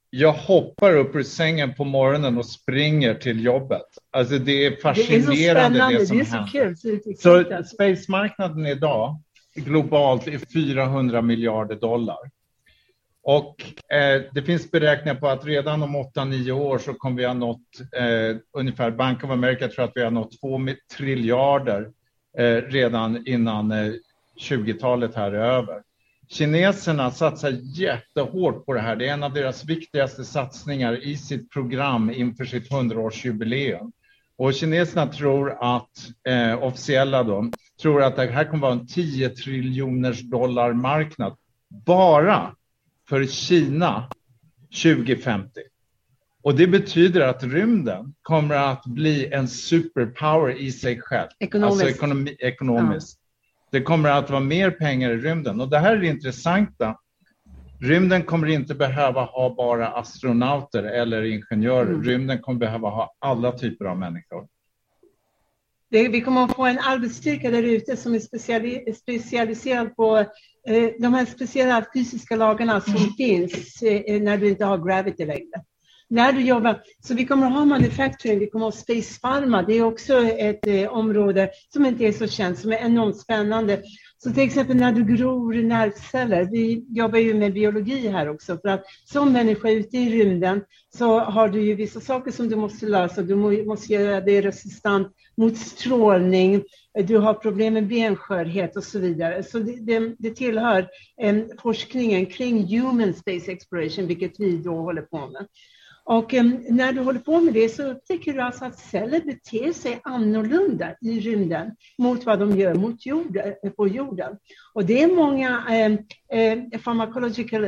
jag hoppar upp ur sängen på morgonen och springer till jobbet. Alltså det är fascinerande det, är det som det är så händer. Kul, så, så spacemarknaden idag globalt är 400 miljarder dollar. Och eh, det finns beräkningar på att redan om 8-9 år så kommer vi ha nått eh, ungefär, Bank of America tror att vi har nått 2 triljarder eh, redan innan eh, 20-talet här är över. Kineserna satsar jättehårt på det här. Det är en av deras viktigaste satsningar i sitt program inför sitt 100-årsjubileum. Och kineserna tror att, eh, officiella då, tror att det här kommer vara en 10 triljoners dollar marknad bara för Kina 2050. Och det betyder att rymden kommer att bli en superpower i sig själv. Ekonomiskt. Alltså ekonomi, ekonomiskt. Ja. Det kommer att vara mer pengar i rymden. Och det här är det intressanta. Rymden kommer inte behöva ha bara astronauter eller ingenjörer. Mm. Rymden kommer behöva ha alla typer av människor. Det, vi kommer att få en arbetsstyrka där ute som är speciali specialiserad på eh, de här speciella fysiska lagarna som mm. finns eh, när du inte har gravity längre. När du jobbar, så vi kommer att ha manufacturing, vi kommer att ha space pharma, det är också ett eh, område som inte är så känt, som är enormt spännande. Så till exempel när du gror nervceller, vi jobbar ju med biologi här också, för att som människa ute i rymden så har du ju vissa saker som du måste lösa. Du måste göra dig resistent mot strålning, du har problem med benskörhet och så vidare. Så det, det, det tillhör eh, forskningen kring human space exploration, vilket vi då håller på med. Och eh, när du håller på med det så upptäcker du alltså att celler beter sig annorlunda i rymden mot vad de gör mot jorden, eh, på jorden. Och det är många eh, um, pharmacological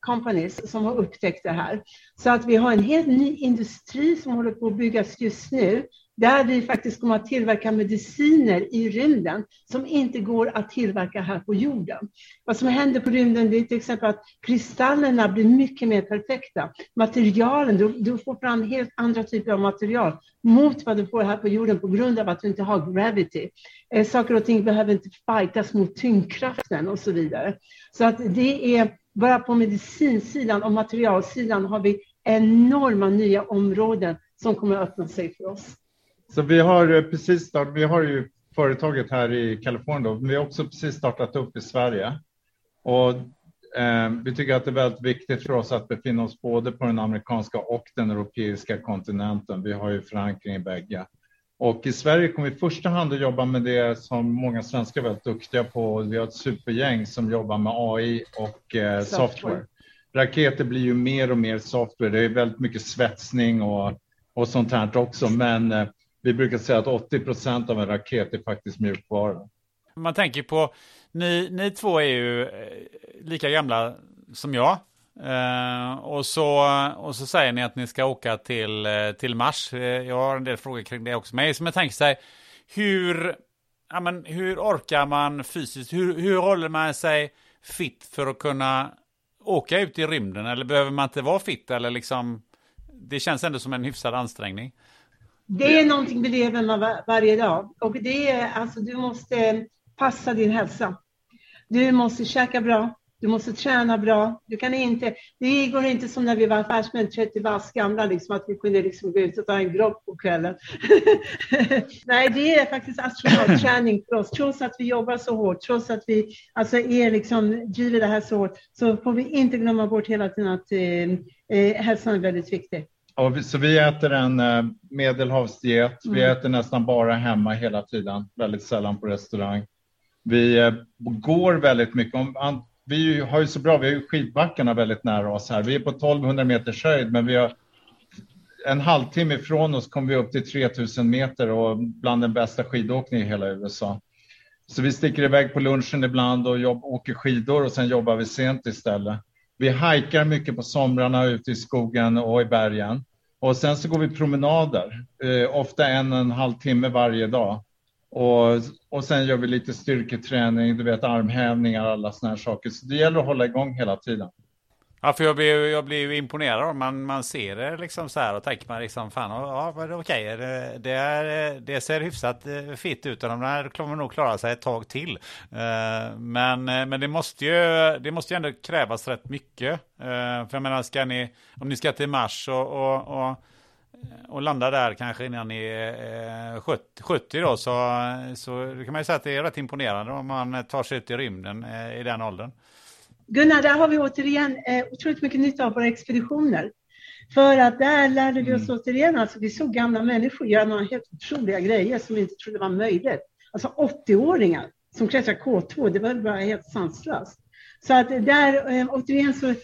companies som har upptäckt det här. Så att vi har en helt ny industri som håller på att byggas just nu där vi faktiskt kommer att tillverka mediciner i rymden som inte går att tillverka här på jorden. Vad som händer på rymden det är till exempel att kristallerna blir mycket mer perfekta. Materialen, du, du får fram helt andra typer av material mot vad du får här på jorden på grund av att du inte har gravity. Eh, saker och ting behöver inte fightas mot tyngdkraften och så vidare. Så att det är bara på medicinsidan och materialsidan har vi enorma nya områden som kommer att öppna sig för oss. Så vi har eh, precis startat, vi har ju företaget här i Kalifornien, då, men vi har också precis startat upp i Sverige. Och eh, vi tycker att det är väldigt viktigt för oss att befinna oss både på den amerikanska och den europeiska kontinenten. Vi har ju förankring i bägge. Och i Sverige kommer vi i första hand att jobba med det som många svenskar är väldigt duktiga på. Vi har ett supergäng som jobbar med AI och eh, software. software. Raketer blir ju mer och mer software. Det är väldigt mycket svetsning och, och sånt här också. Men eh, vi brukar säga att 80 procent av en raket är faktiskt mjukvara. Man tänker på, ni, ni två är ju eh, lika gamla som jag. Uh, och, så, och så säger ni att ni ska åka till, uh, till Mars. Uh, jag har en del frågor kring det också. Men som jag tänker sig, hur, ja, men, hur orkar man fysiskt? Hur, hur håller man sig fit för att kunna åka ut i rymden? Eller behöver man inte vara fit? Eller liksom, det känns ändå som en hyfsad ansträngning. Det är någonting vi lever med var, varje dag. Och det är, alltså, du måste passa din hälsa. Du måste käka bra. Du måste träna bra. Du kan inte, det går inte som när vi var affärsmän, 30 vass gamla, liksom, att vi kunde liksom gå ut och ta en grogg på kvällen. Nej, det är faktiskt astronautträning för oss. Trots att vi jobbar så hårt, trots att vi alltså, är liksom, driver det här så hårt, så får vi inte glömma bort hela tiden att eh, eh, hälsan är väldigt viktig. Och så vi äter en eh, medelhavsdiet. Mm. Vi äter nästan bara hemma hela tiden, väldigt sällan på restaurang. Vi eh, går väldigt mycket. Om, vi har ju så bra, vi har ju skidbackarna väldigt nära oss här. Vi är på 1200 meters höjd, men vi har en halvtimme ifrån oss kommer vi upp till 3000 meter och bland den bästa skidåkningen i hela USA. Så vi sticker iväg på lunchen ibland och jobb, åker skidor och sen jobbar vi sent istället. Vi hajkar mycket på somrarna ute i skogen och i bergen. Och sen så går vi promenader, eh, ofta en och en halv timme varje dag. Och, och sen gör vi lite styrketräning, du vet armhävningar, alla såna här saker. Så det gäller att hålla igång hela tiden. Ja, för jag blir, jag blir ju imponerad om man, man ser det liksom så här och tänker man liksom fan, ja, okej, okay, det, det, är, det ser hyfsat eh, fitt ut och de där kommer nog klara sig ett tag till. Eh, men, eh, men det måste ju, det måste ju ändå krävas rätt mycket. För jag menar, ska ni, om ni ska till Mars och, och, och och landa där kanske innan ni är 70, 70 då så, så kan man ju säga att det är rätt imponerande om man tar sig ut i rymden i den åldern. Gunnar, där har vi återigen eh, otroligt mycket nytta av våra expeditioner. För att där lärde vi oss mm. återigen, alltså vi såg gamla människor göra några helt otroliga grejer som vi inte trodde var möjligt. Alltså 80-åringar som klättrar K2, det var bara helt sanslöst. Så att där, eh, återigen så,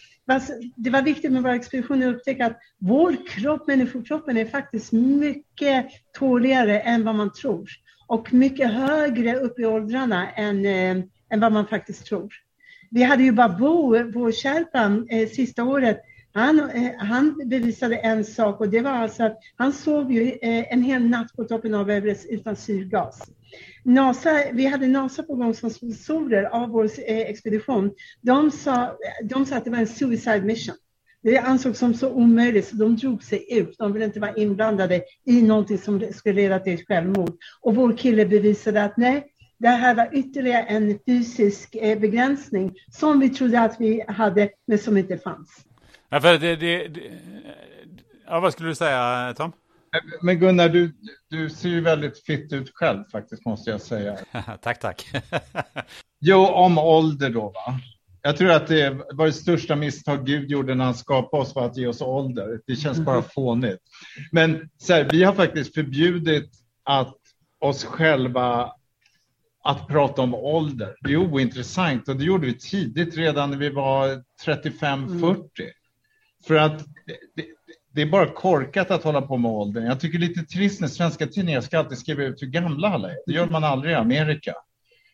det var viktigt med våra expeditioner att upptäcka att vår kropp, människokroppen, är faktiskt mycket tåligare än vad man tror. Och mycket högre upp i åldrarna än, eh, än vad man faktiskt tror. Vi hade ju Babu, vår Sherpan, eh, sista året. Han, eh, han bevisade en sak och det var alltså att han sov ju eh, en hel natt på toppen av Everest utan syrgas. NASA, vi hade NASA på gång som sponsorer av vår eh, expedition. De sa, de sa att det var en suicide mission. Det ansågs som så omöjligt så de drog sig ut. De ville inte vara inblandade i någonting som skulle leda till självmord. Och vår kille bevisade att nej, det här var ytterligare en fysisk eh, begränsning som vi trodde att vi hade, men som inte fanns. Ja, för det, det, det, ja, vad skulle du säga, Tom? Men Gunnar, du, du ser ju väldigt fitt ut själv faktiskt, måste jag säga. tack, tack. jo, om ålder då, va? Jag tror att det var det största misstag Gud gjorde när han skapade oss för att ge oss ålder. Det känns bara fånigt. Men så här, vi har faktiskt förbjudit att oss själva att prata om ålder. Det är ointressant och det gjorde vi tidigt, redan när vi var 35-40. Mm. För att det, det, är bara korkat att hålla på med åldern. Jag tycker det är lite trist när svenska tidningar ska alltid skriva ut hur gamla alla är. Det gör man aldrig i Amerika.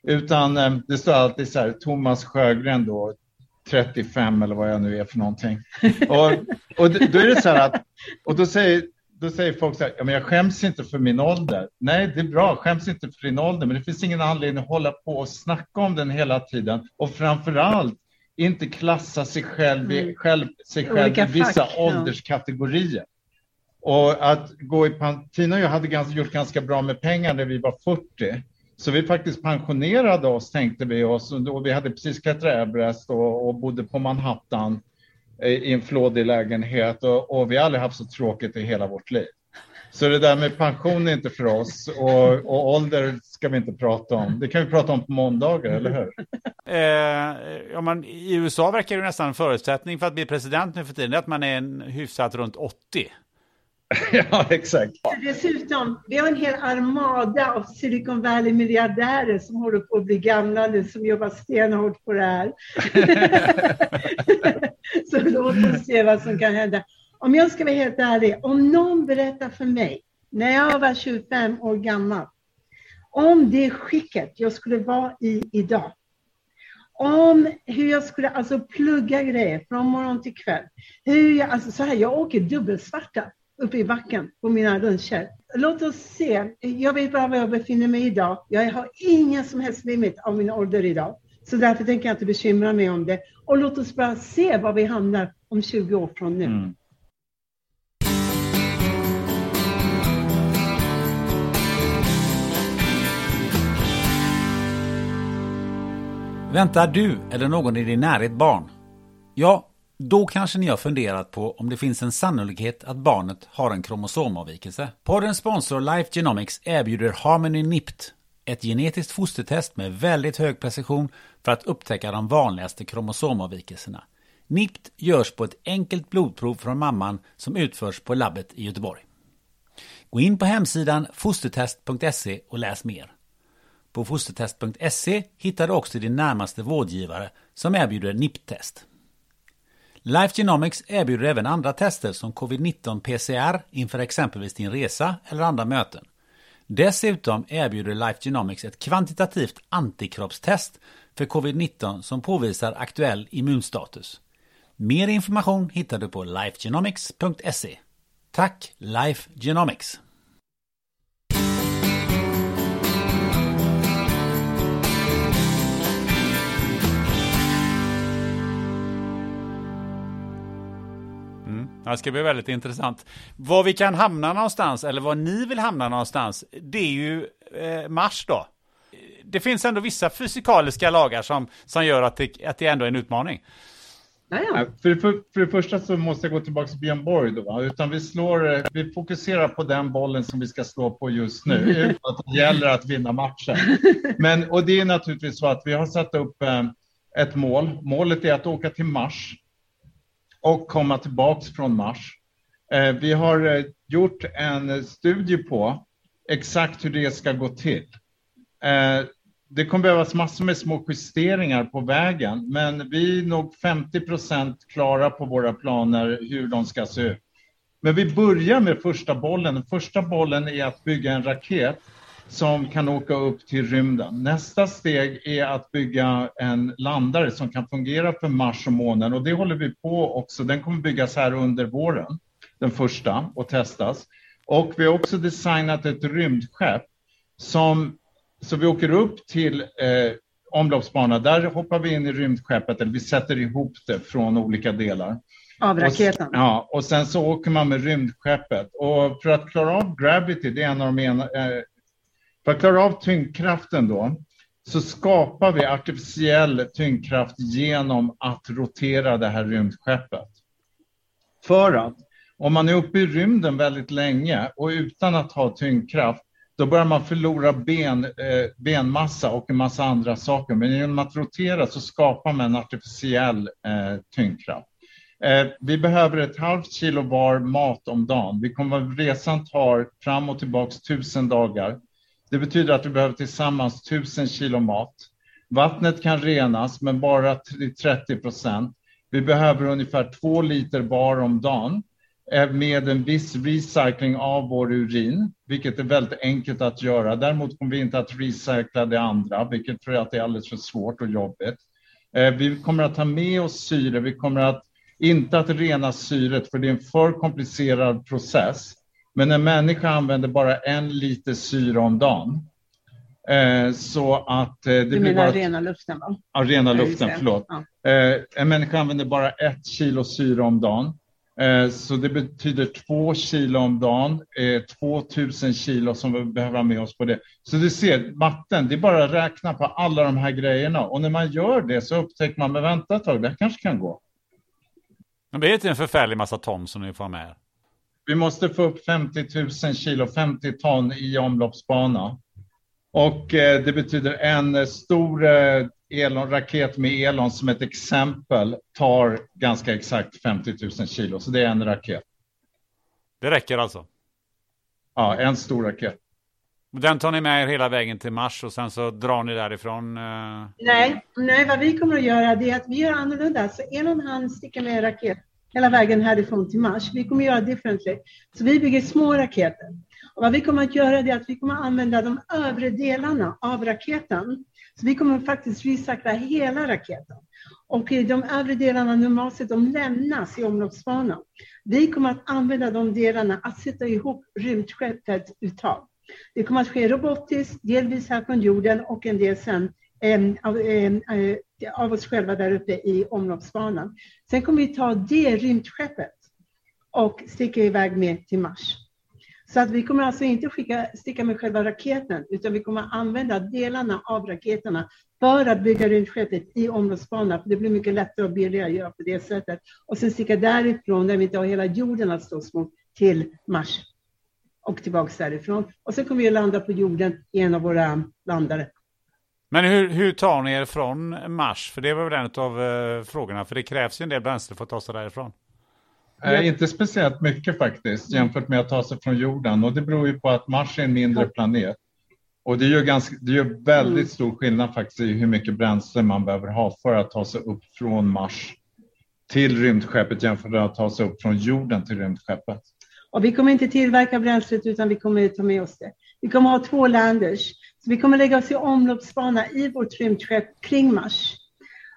Utan eh, det står alltid så här, Thomas Sjögren då, 35 eller vad jag nu är för någonting. Och, och då är det så här att, och då säger då säger folk så här, ja, men jag skäms inte för min ålder. Nej, det är bra, skäms inte för din ålder, men det finns ingen anledning att hålla på och snacka om den hela tiden. Och framför allt inte klassa sig själv, mm. själv, sig själv i vissa fack, ålderskategorier. Och att gå i Tina och jag hade ganska, gjort ganska bra med pengar när vi var 40. Så vi faktiskt pensionerade oss, tänkte vi oss. Och vi hade precis klättrat Everest och, och bodde på Manhattan i en flådig lägenhet och, och vi har aldrig haft så tråkigt i hela vårt liv. Så det där med pension är inte för oss och, och ålder ska vi inte prata om. Det kan vi prata om på måndagar, eller hur? Eh, ja, man, I USA verkar det nästan en förutsättning för att bli president nu för tiden, att man är en hyfsat runt 80. ja, exakt. Dessutom, vi har en hel armada av Silicon Valley-miljardärer som håller på att bli gamla nu, som jobbar stenhårt på det här. Så låt oss se vad som kan hända. Om jag ska vara helt ärlig, om någon berättar för mig när jag var 25 år gammal om det skicket jag skulle vara i idag, om hur jag skulle alltså plugga grejer från morgon till kväll. Hur jag, alltså så här, jag åker dubbelsvarta uppe i backen på mina luncher. Låt oss se. Jag vet bara var jag befinner mig idag. Jag har ingen som helst limit av min ålder idag. Så därför tänker jag inte bekymra mig om det. Och låt oss bara se var vi hamnar om 20 år från nu. Mm. Väntar du eller någon i din närhet barn? Ja, då kanske ni har funderat på om det finns en sannolikhet att barnet har en kromosomavvikelse. Podden sponsor Life Genomics erbjuder Harmony NIPT, ett genetiskt fostertest med väldigt hög precision för att upptäcka de vanligaste kromosomavvikelserna. NIPT görs på ett enkelt blodprov från mamman som utförs på labbet i Göteborg. Gå in på hemsidan fostertest.se och läs mer. På fostertest.se hittar du också din närmaste vårdgivare som erbjuder NIPT-test. Life Genomics erbjuder även andra tester som covid-19 PCR inför exempelvis din resa eller andra möten. Dessutom erbjuder Life Genomics ett kvantitativt antikroppstest för covid-19 som påvisar aktuell immunstatus. Mer information hittar du på lifegenomics.se. Tack Life Genomics! Det ska bli väldigt intressant. Var vi kan hamna någonstans, eller var ni vill hamna någonstans, det är ju eh, Mars då. Det finns ändå vissa fysikaliska lagar som, som gör att det, att det ändå är en utmaning. Ja, för, för, för det första så måste jag gå tillbaka till Björn Borg då, utan vi, slår, vi fokuserar på den bollen som vi ska slå på just nu, utan att det gäller att vinna matchen. Men, och det är naturligtvis så att vi har satt upp eh, ett mål. Målet är att åka till Mars och komma tillbaks från Mars. Eh, vi har eh, gjort en studie på exakt hur det ska gå till. Eh, det kommer behövas massor med små justeringar på vägen, men vi är nog 50 procent klara på våra planer hur de ska se ut. Men vi börjar med första bollen. Den första bollen är att bygga en raket som kan åka upp till rymden. Nästa steg är att bygga en landare som kan fungera för Mars och månen och det håller vi på också. Den kommer byggas här under våren, den första, och testas. Och vi har också designat ett rymdskepp som, så vi åker upp till eh, omloppsbana. Där hoppar vi in i rymdskeppet, eller vi sätter ihop det från olika delar. Av raketen? Och, ja, och sen så åker man med rymdskeppet. Och för att klara av Gravity, det är en av de ena, eh, för att klara av tyngdkraften då, så skapar vi artificiell tyngdkraft genom att rotera det här rymdskeppet. För att om man är uppe i rymden väldigt länge och utan att ha tyngdkraft, då börjar man förlora ben, eh, benmassa och en massa andra saker. Men genom att rotera så skapar man en artificiell eh, tyngdkraft. Eh, vi behöver ett halvt kilo var mat om dagen. Vi kommer, resan tar fram och tillbaks tusen dagar. Det betyder att vi behöver tillsammans 1000 kilo mat. Vattnet kan renas, men bara till 30 procent. Vi behöver ungefär två liter bar om dagen eh, med en viss recycling av vår urin, vilket är väldigt enkelt att göra. Däremot kommer vi inte att recycla det andra, vilket tror jag att är alldeles för svårt och jobbigt. Eh, vi kommer att ta med oss syre. Vi kommer att inte att rena syret, för det är en för komplicerad process. Men en människa använder bara en liter syre om dagen. Eh, så att eh, det Du blir menar bara... rena luften va? Ja, rena luften, förlåt. Ja. Eh, en människa använder bara ett kilo syre om dagen. Så det betyder två kilo om dagen, eh, 2000 kilo som vi behöver ha med oss på det. Så du ser, matten, det är bara att räkna på alla de här grejerna. Och när man gör det så upptäcker man, men vänta ett tag, det här kanske kan gå. Men det är inte en förfärlig massa ton som ni får med. Vi måste få upp 50 000 kilo, 50 ton i omloppsbana. Och eh, det betyder en eh, stor eh, Elon, raket med Elon som ett exempel tar ganska exakt 50 000 kilo. Så det är en raket. Det räcker alltså. Ja, en stor raket. Den tar ni med er hela vägen till Mars och sen så drar ni därifrån. Eh... Nej, nej, vad vi kommer att göra det är att vi gör annorlunda. Så Elon han sticker med en raket hela vägen härifrån till Mars. Vi kommer att göra differently. Så vi bygger små raketer. Och vad vi kommer att göra är att vi kommer att använda de övre delarna av raketen. Så vi kommer faktiskt recykla hela raketen. Och de övre delarna normalt sett de lämnas i omloppsbanan. Vi kommer att använda de delarna att sätta ihop rymdskeppet uttag. Det kommer att ske robotiskt, delvis här från jorden och en del sen eh, eh, eh av oss själva där uppe i omloppsbanan. Sen kommer vi ta det rymdskeppet och sticka iväg med till Mars. Så att vi kommer alltså inte skicka, sticka med själva raketen, utan vi kommer använda delarna av raketerna för att bygga rymdskeppet i omloppsbana. För det blir mycket lättare och billigare att göra på det sättet. Och sen sticka därifrån, där vi inte har hela jorden att slåss mot, till Mars och tillbaks därifrån. Och sen kommer vi att landa på jorden i en av våra landare. Men hur, hur tar ni er från Mars? För det var väl en av eh, frågorna. För det krävs ju en del bränsle för att ta sig därifrån. Eh, inte speciellt mycket faktiskt jämfört med att ta sig från jorden. Och det beror ju på att Mars är en mindre planet. Och det gör, ganska, det gör väldigt stor skillnad faktiskt i hur mycket bränsle man behöver ha för att ta sig upp från Mars till rymdskeppet jämfört med att ta sig upp från jorden till rymdskeppet. Och vi kommer inte tillverka bränslet utan vi kommer ta med oss det. Vi kommer ha två landers. Så vi kommer lägga oss i omloppsbana i vårt rymdskepp kring Mars.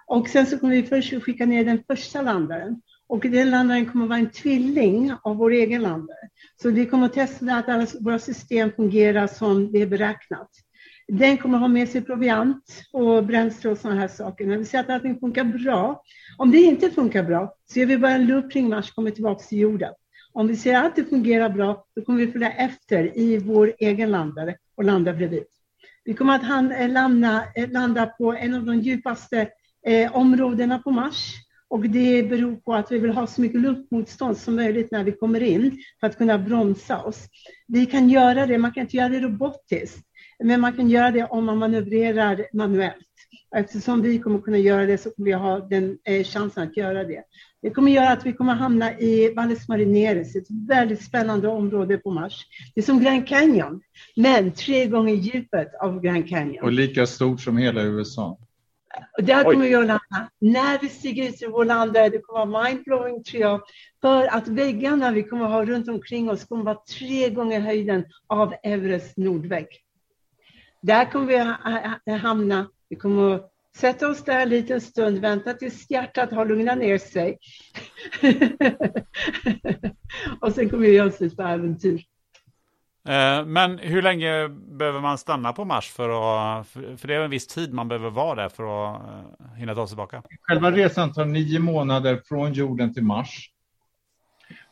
Och sen så kommer vi först skicka ner den första landaren. Och den landaren kommer att vara en tvilling av vår egen landare. Så vi kommer att testa att alla våra system fungerar som det är beräknat. Den kommer att ha med sig proviant och bränsle och sådana här saker. När vi ser att allting funkar bra. Om det inte funkar bra så gör vi bara en loop kring Mars och kommer tillbaka till jorden. Om vi ser att det fungerar bra, då kommer vi följa efter i vår egen landare och landa bredvid. Vi kommer att hand, eh, landa, eh, landa på en av de djupaste eh, områdena på Mars. Och det beror på att vi vill ha så mycket luftmotstånd som möjligt när vi kommer in för att kunna bromsa oss. Vi kan göra det, man kan inte göra det robotiskt, men man kan göra det om man manövrerar manuellt. Eftersom vi kommer kunna göra det så kommer vi ha den eh, chansen att göra det. Det kommer göra att vi kommer hamna i Valles Marineris, ett väldigt spännande område på Mars. Det är som Grand Canyon, men tre gånger djupet av Grand Canyon. Och lika stort som hela USA. Och där kommer vi att landa. När vi stiger ut ur vår landare, det kommer att vara mindblowing tror jag. För att väggarna vi kommer att ha runt omkring oss kommer att vara tre gånger höjden av Everest nordvägg. Där kommer vi att hamna. Vi kommer att sätta oss där en liten stund, vänta tills hjärtat har lugnat ner sig. och sen kommer vi göra oss ut på äventyr. Eh, Men hur länge behöver man stanna på Mars för att, för det är en viss tid man behöver vara där för att eh, hinna ta sig tillbaka? Själva resan tar nio månader från jorden till Mars.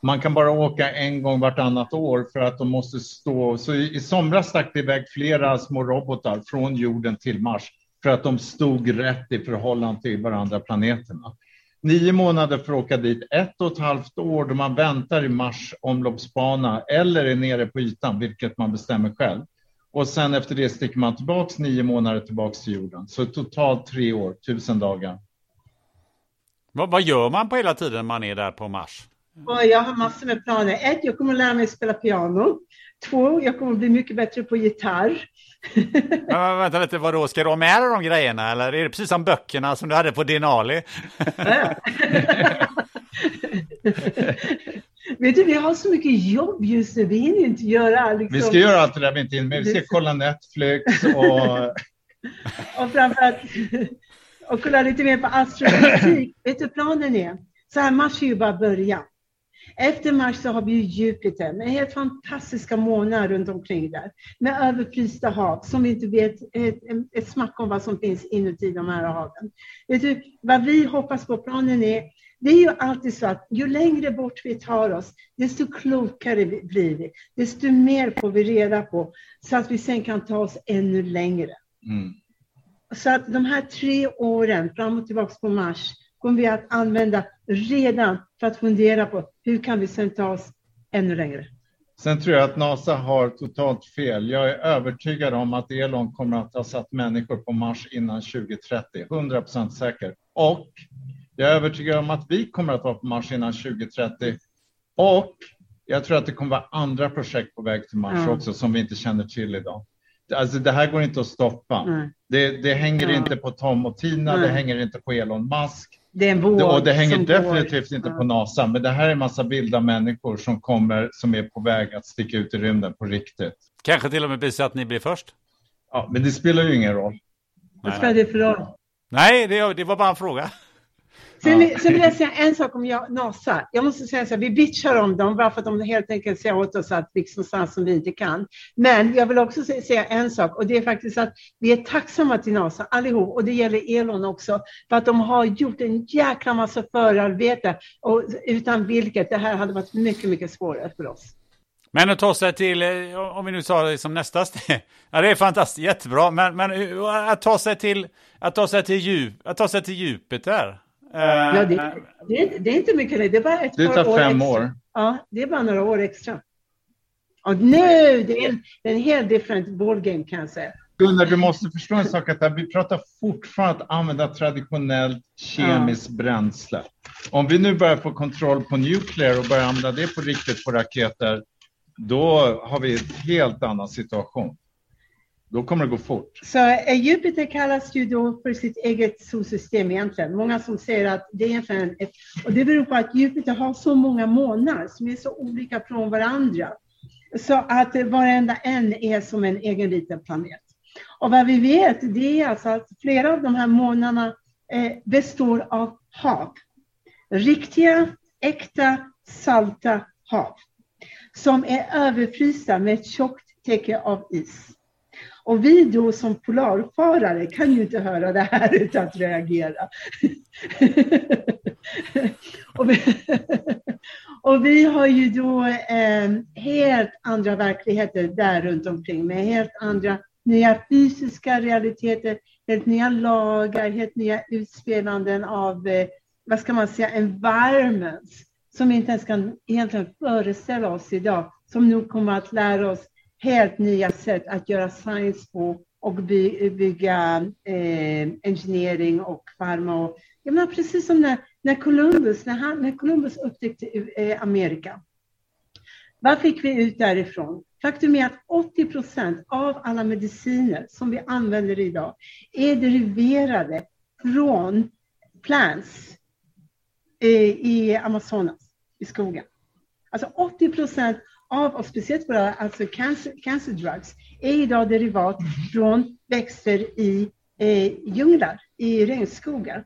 Man kan bara åka en gång vartannat år för att de måste stå. Så i, i somras stack det iväg flera små robotar från jorden till Mars för att de stod rätt i förhållande till varandra planeterna. Nio månader för att åka dit, ett och ett halvt år då man väntar i Mars omloppsbana eller är nere på ytan, vilket man bestämmer själv. Och sen efter det sticker man tillbaks nio månader tillbaks till jorden. Så totalt tre år, tusen dagar. Vad, vad gör man på hela tiden man är där på Mars? Och jag har massor med planer. Ett, jag kommer att lära mig spela piano. Två, jag kommer att bli mycket bättre på gitarr. Men, vänta lite, vadå, ska du ha med dig de grejerna eller är det precis som böckerna som du hade på Denali? Vet du, vi har så mycket jobb just nu. Vi hinner inte göra liksom, Vi ska göra allt det där vi inte hinner med. Vi ska kolla Netflix och och framförallt och kolla lite mer på astrofysik. Vet du planen är? Så här, mars är ju bara början. Efter Mars så har vi ju Jupiter med helt fantastiska månar runt omkring där. Med överfrysta hav som vi inte vet ett, ett smack om vad som finns inuti de här haven. Vet du, vad vi hoppas på planen är det är ju alltid så att ju längre bort vi tar oss, desto klokare blir vi. Desto mer får vi reda på så att vi sen kan ta oss ännu längre. Mm. Så att de här tre åren fram och tillbaka på Mars kommer vi att använda redan för att fundera på hur kan vi sen ta oss ännu längre. Sen tror jag att NASA har totalt fel. Jag är övertygad om att Elon kommer att ha satt människor på Mars innan 2030, 100 procent säker. Och jag är övertygad om att vi kommer att vara på Mars innan 2030. Och jag tror att det kommer vara andra projekt på väg till Mars mm. också som vi inte känner till idag. Alltså det här går inte att stoppa. Mm. Det, det, hänger mm. inte på Tom och Tina, det hänger inte på Elon Musk. Det är en våg och det hänger definitivt går. inte på NASA, men det här är en massa vilda människor som kommer, som är på väg att sticka ut i rymden på riktigt. Kanske till och med blir så att ni blir först? Ja, men det spelar ju ingen roll. Vad spelar det för roll? Nej, det, det var bara en fråga. Sen, ja. sen vill jag säga en sak om jag, NASA. Jag måste säga så här, vi bitchar om dem bara för att de helt enkelt säger åt oss att liksom sånt som vi inte kan. Men jag vill också säga en sak och det är faktiskt att vi är tacksamma till NASA allihop och det gäller Elon också för att de har gjort en jäkla massa förarbete och utan vilket det här hade varit mycket, mycket svårare för oss. Men att ta sig till, eh, om vi nu tar det som nästa steg, ja det är fantastiskt, jättebra, men, men eh, att ta sig till, att ta sig till, djup, att ta sig till Jupiter, Ja, det, det, det, är inte mycket längre. Det är bara ett det tar fem år, år. Ja, det är bara några år extra. Och nu, det är en, en helt different ballgame kan jag säga. Gunnar, du måste förstå en sak, att vi pratar fortfarande att använda traditionellt kemiskt ja. bränsle. Om vi nu börjar få kontroll på nuclear och börjar använda det på riktigt på raketer, då har vi en helt annan situation. Då kommer det gå fort. Så eh, Jupiter kallas ju då för sitt eget solsystem egentligen. Många som säger att det är egentligen ett, och det beror på att Jupiter har så många månar som är så olika från varandra. Så att varenda en är som en egen liten planet. Och vad vi vet det är alltså att flera av de här månarna eh, består av hav. Riktiga, äkta, salta hav. Som är överfrysta med ett tjockt täcke av is. Och vi då som polarfarare kan ju inte höra det här utan att reagera. och, vi, och, vi, har ju då eh, helt andra verkligheter där runt omkring med helt andra nya fysiska realiteter, helt nya lagar, helt nya utspelanden av, eh, vad ska man säga, environments som vi inte ens kan egentligen föreställa oss idag, som nog kommer att lära oss helt nya sätt att göra science på och by, bygga eh, engineering och farma. Och, jag menar, precis som när, när, Columbus, när, han, när Columbus upptäckte eh, Amerika. Vad fick vi ut därifrån? Faktum är att 80 procent av alla mediciner som vi använder idag är deriverade från plants eh, i Amazonas, i skogen. Alltså 80 procent av, och speciellt våra alltså cancer, cancer drugs, är idag derivat från växter i eh, djunglar, i regnskogar.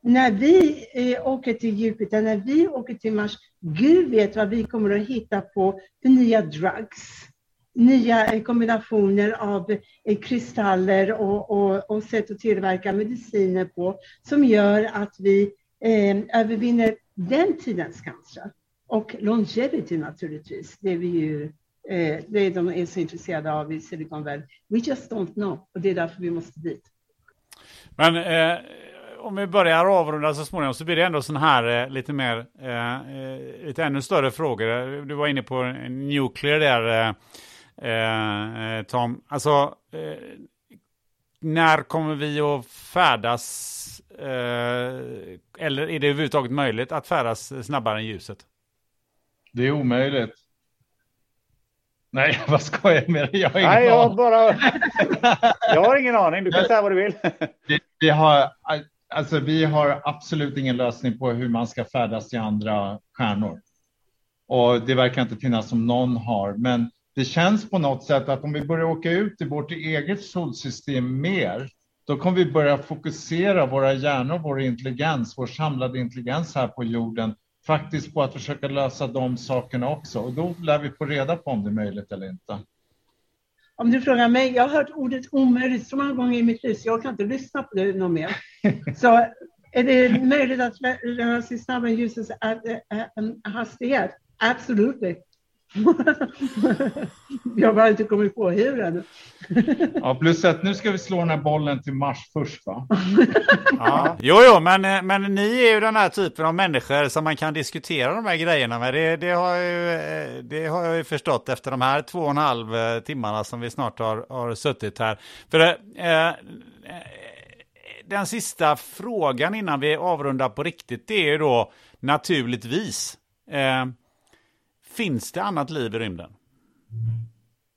När vi eh, åker till Jupiter, när vi åker till Mars, Gud vet vad vi kommer att hitta på för nya drugs. Nya eh, kombinationer av eh, kristaller och, och, och sätt att tillverka mediciner på som gör att vi eh, övervinner den tidens cancer. Och longevity naturligtvis, det är vi ju eh, det är de är så intresserade av i Silicon Valley. We just don't know och det är därför vi måste dit. Men eh, om vi börjar avrunda så småningom så blir det ändå sån här eh, lite mer, eh, eh lite ännu större frågor. Du var inne på nuclear där eh, eh Tom. Alltså, eh, när kommer vi att färdas eller är det överhuvudtaget möjligt att färdas snabbare än ljuset? Det är omöjligt. Nej, vad ska jag med det? Jag har ingen Nej, jag aning. bara... jag har ingen aning. Du kan säga vad du vill. vi, vi, har, alltså, vi har absolut ingen lösning på hur man ska färdas till andra stjärnor. Och det verkar inte finnas som någon har. Men det känns på något sätt att om vi börjar åka ut i vårt eget solsystem mer, då kommer vi börja fokusera våra hjärnor, vår intelligens, vår samlade intelligens här på jorden faktiskt på att försöka lösa de sakerna också. Och då lär vi få reda på om det är möjligt eller inte. Om du frågar mig, jag har hört ordet omöjligt så många gånger i mitt liv så jag kan inte lyssna på det något mer. Så är det möjligt att röra sig snabbare än ljusets hastighet? Absolut. jag har bara inte kommit på hur ännu. ja, plus att nu ska vi slå den här bollen till Mars först va? ja. Jo, jo, men, men ni är ju den här typen av människor som man kan diskutera de här grejerna med. Det, det, har, jag ju, det har jag ju förstått efter de här två och en halv eh, timmarna som vi snart har, har suttit här. För eh, den sista frågan innan vi avrundar på riktigt, det är ju då naturligtvis. Eh, finns det annat liv i rymden?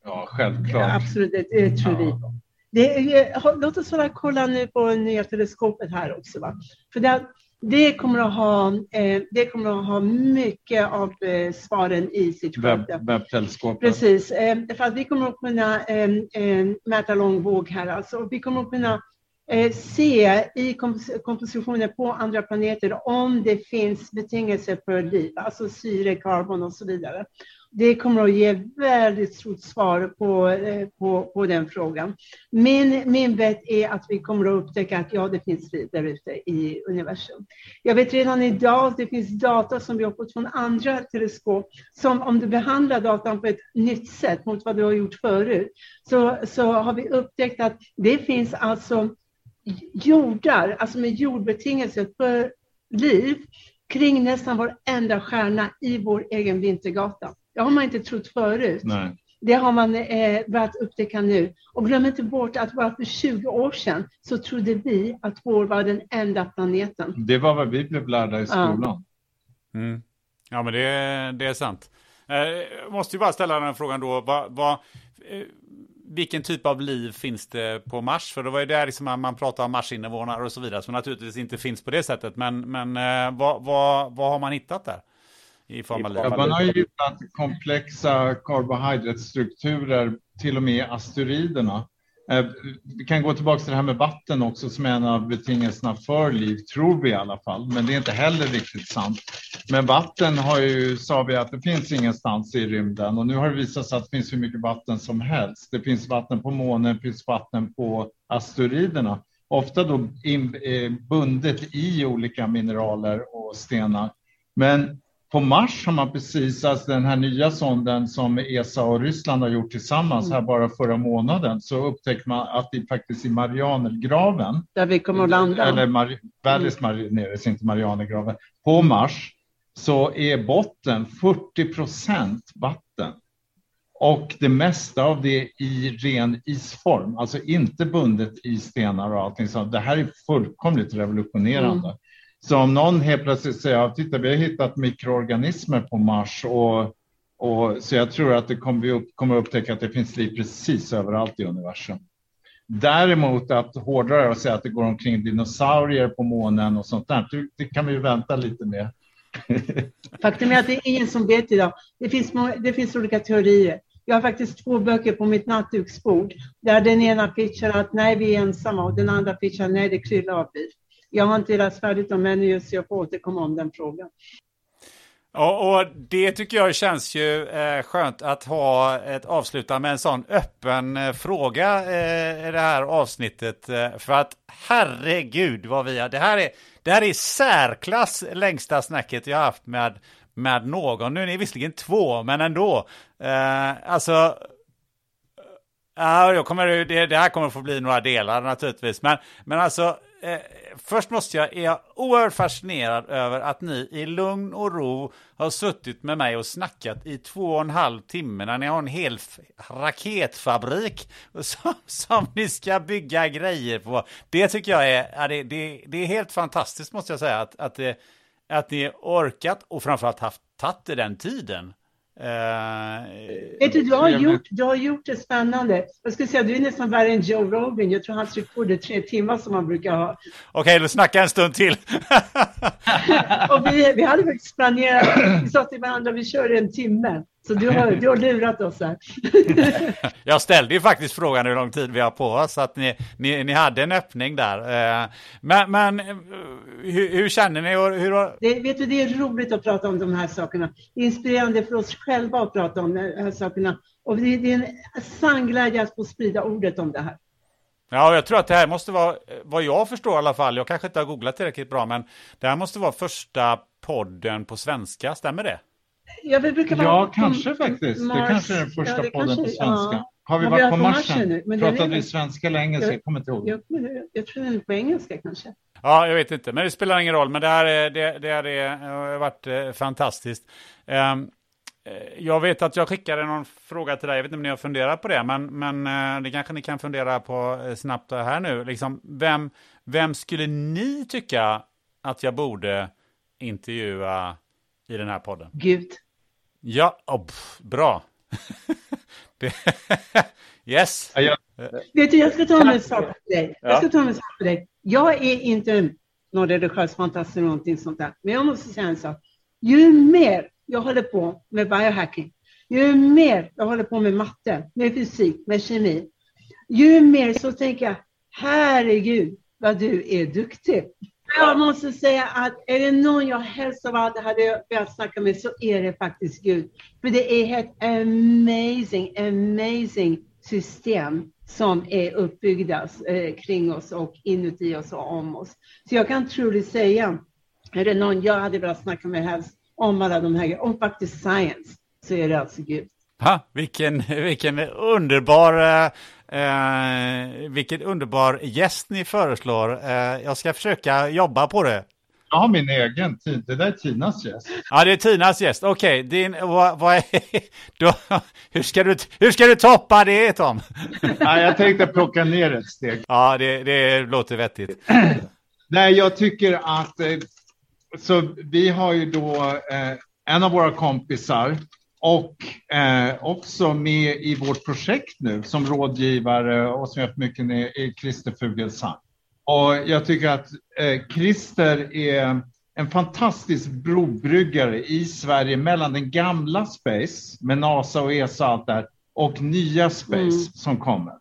Ja, självklart. Ja, absolut, det, det tror ja. vi på. Det, låt oss bara kolla nu på nya teleskopet här också. Va? För det, det, kommer att ha, eh, det kommer att ha mycket av eh, svaren i sitt sköte. Webbteleskopet. Precis, eh, för att vi kommer att kunna mäta långvåg här. Alltså, vi kommer att kunna Eh, se i kompositioner på andra planeter om det finns betingelser för liv, alltså syre, karbon och så vidare. Det kommer att ge väldigt stort svar på, eh, på, på den frågan. Min, min vet är att vi kommer att upptäcka att ja, det finns liv där ute i universum. Jag vet redan idag att det finns data som vi har fått från andra teleskop som om du behandlar datan på ett nytt sätt mot vad du har gjort förut så, så har vi upptäckt att det finns alltså jordar, alltså med jordbetingelser för liv kring nästan varenda stjärna i vår egen vintergata. Det har man inte trott förut. Nej. Det har man eh, börjat upptäcka nu. Och glöm inte bort att bara för 20 år sedan så trodde vi att vår var den enda planeten. Det var vad vi blev lärda i skolan. Ja, mm. ja men det, det är sant. Eh, jag måste ju bara ställa den frågan då. Vad, vad, eh, vilken typ av liv finns det på Mars? För det var ju där liksom man pratar om Marsinvånare och så vidare, som naturligtvis inte finns på det sättet. Men, men eh, vad, vad, vad har man hittat där? I form av liv? Ja, man har ju hittat komplexa karbohydratstrukturer, till och med asteroiderna. Eh, vi kan gå tillbaka till det här med vatten också som är en av betingelserna för liv, tror vi i alla fall. Men det är inte heller riktigt sant. Men vatten har ju, sa vi att det finns ingenstans i rymden och nu har det visat sig att det finns hur mycket vatten som helst. Det finns vatten på månen, det finns vatten på asteroiderna. Ofta då in, eh, bundet i olika mineraler och stenar. Men på Mars har man precis, alltså den här nya sonden som ESA och Ryssland har gjort tillsammans här bara förra månaden, så upptäckte man att det faktiskt i Marianergraven, där vi kommer att landa, eller Mar Valles Marianeres, inte Marianergraven, på Mars så är botten 40 procent vatten. Och det mesta av det i ren isform, alltså inte bundet i stenar och allting sånt. Det här är fullkomligt revolutionerande. Mm. Så om någon helt plötsligt säger att titta, vi har hittat mikroorganismer på Mars och, och så jag tror att det kommer, vi upp, kommer upptäcka att det finns liv precis överallt i universum. Däremot att hårdare och säga att det går omkring dinosaurier på månen och sånt där, det kan vi vänta lite med. Faktum är att det är ingen som vet idag. Det finns, det finns olika teorier. Jag har faktiskt två böcker på mitt nattduksbord där den ena pitchar att nej, vi är ensamma och den andra pitchar nej, det kryllar av liv. Jag har inte läst färdigt om ännu, så jag får återkomma om den frågan. Ja, och det tycker jag känns ju eh, skönt att ha ett avsluta med en sån öppen eh, fråga eh, i det här avsnittet. Eh, för att herregud vad vi har, det här är, det här är särklass längsta snacket jag haft med, med någon. Nu är ni visserligen två, men ändå. Eh, alltså, ja, jag kommer, det, det här kommer få bli några delar naturligtvis. Men, men alltså, eh, först måste jag, är jag oerhört fascinerad över att ni i lugn och ro har suttit med mig och snackat i två och en halv timme när ni har en hel raketfabrik som, som ni ska bygga grejer på. Det tycker jag är, är det, det, det, är helt fantastiskt måste jag säga att, att, det, att ni orkat och framförallt haft tagit den tiden. Uh, Vet du, du har, gjort, du har gjort det spännande. Jag skulle säga du är nästan värre än Joe Rogan. Jag tror hans rekord är tre timmar som man brukar ha. Okej, okay, då snackar en stund till. och vi, vi hade faktiskt planerat, vi sa till varandra vi kör en timme. Så du har, du har lurat oss här. Jag ställde ju faktiskt frågan hur lång tid vi har på oss, så att ni, ni, ni hade en öppning där. Eh, Men, men eh, hur, hur känner ni? Hur, har- Det, vet du, det är roligt att prata om de här sakerna. Det är inspirerande för oss själva att prata om de här sakerna. Och det, det är en sann glädje att få sprida ordet om det här. Ja, jag tror att det här måste vara, vad jag förstår i alla fall, jag kanske inte har googlat tillräckligt bra, men det här måste vara första podden på svenska, stämmer det? Ja, vi brukar vara Ja, på kanske faktiskt. Mars. Det kanske är den första Ja, podden kanske- på svenska. ja. Har vi Ja, varit på Marsen marschen? nu, men Pratade det- vi svenska eller engelska? Ja. Jag kommer inte ihåg. Jag, jag tror den är på engelska kanske. Ja, jag vet inte, men det spelar ingen roll. Men det här, är, det, det här är, har varit eh, fantastiskt. Eh, jag vet att jag skickade någon fråga till dig, jag vet inte om ni har funderat på det, men, men eh, det kanske ni kan fundera på snabbt här nu. Liksom, vem, vem skulle ni tycka att jag borde intervjua i den här podden? Gud. Ja, oh, pff, bra. det, yes. Ja, jag- Vet du, jag ska ta en sak för dig. Ja. Jag ska ta en sak för dig. Jag är inte någon religiös fantast eller någonting sånt där. Men jag måste säga en sak. Ju mer jag håller på med biohacking, ju mer jag håller på med matte, med fysik, med kemi, ju mer så tänker jag, herregud vad du är duktig. Jag måste säga att är det någon jag helst av allt hade velat snacka med så är det faktiskt Gud. För det är ett amazing, amazing system som är uppbyggda eh, kring oss och inuti oss och om oss. Så jag kan troligt säga, är det någon jag hade velat snacka med helst om alla de här grejerna, om faktiskt science, så är det alltså Gud. Ha, vilken, vilken underbar, eh, eh, vilken underbar gäst ni föreslår. Eh, jag ska försöka jobba på det. Jag har min egen. Det där är Tinas gäst. Ja, det är Tinas gäst. Okej, din, vad, vad är, då, hur, ska du, hur ska du toppa det, Tom? Nej, jag tänkte plocka ner ett steg. Ja, det, det låter vettigt. Nej, jag tycker att... Eh, så vi har ju då eh, en av våra kompisar och eh, också med i vårt projekt nu som rådgivare och som jag har haft mycket med är Christer Fugelsang. Och jag tycker att eh, Christer är en fantastisk brobryggare i Sverige mellan den gamla Space med NASA och ESA och allt där och nya Space Mm. som kommer.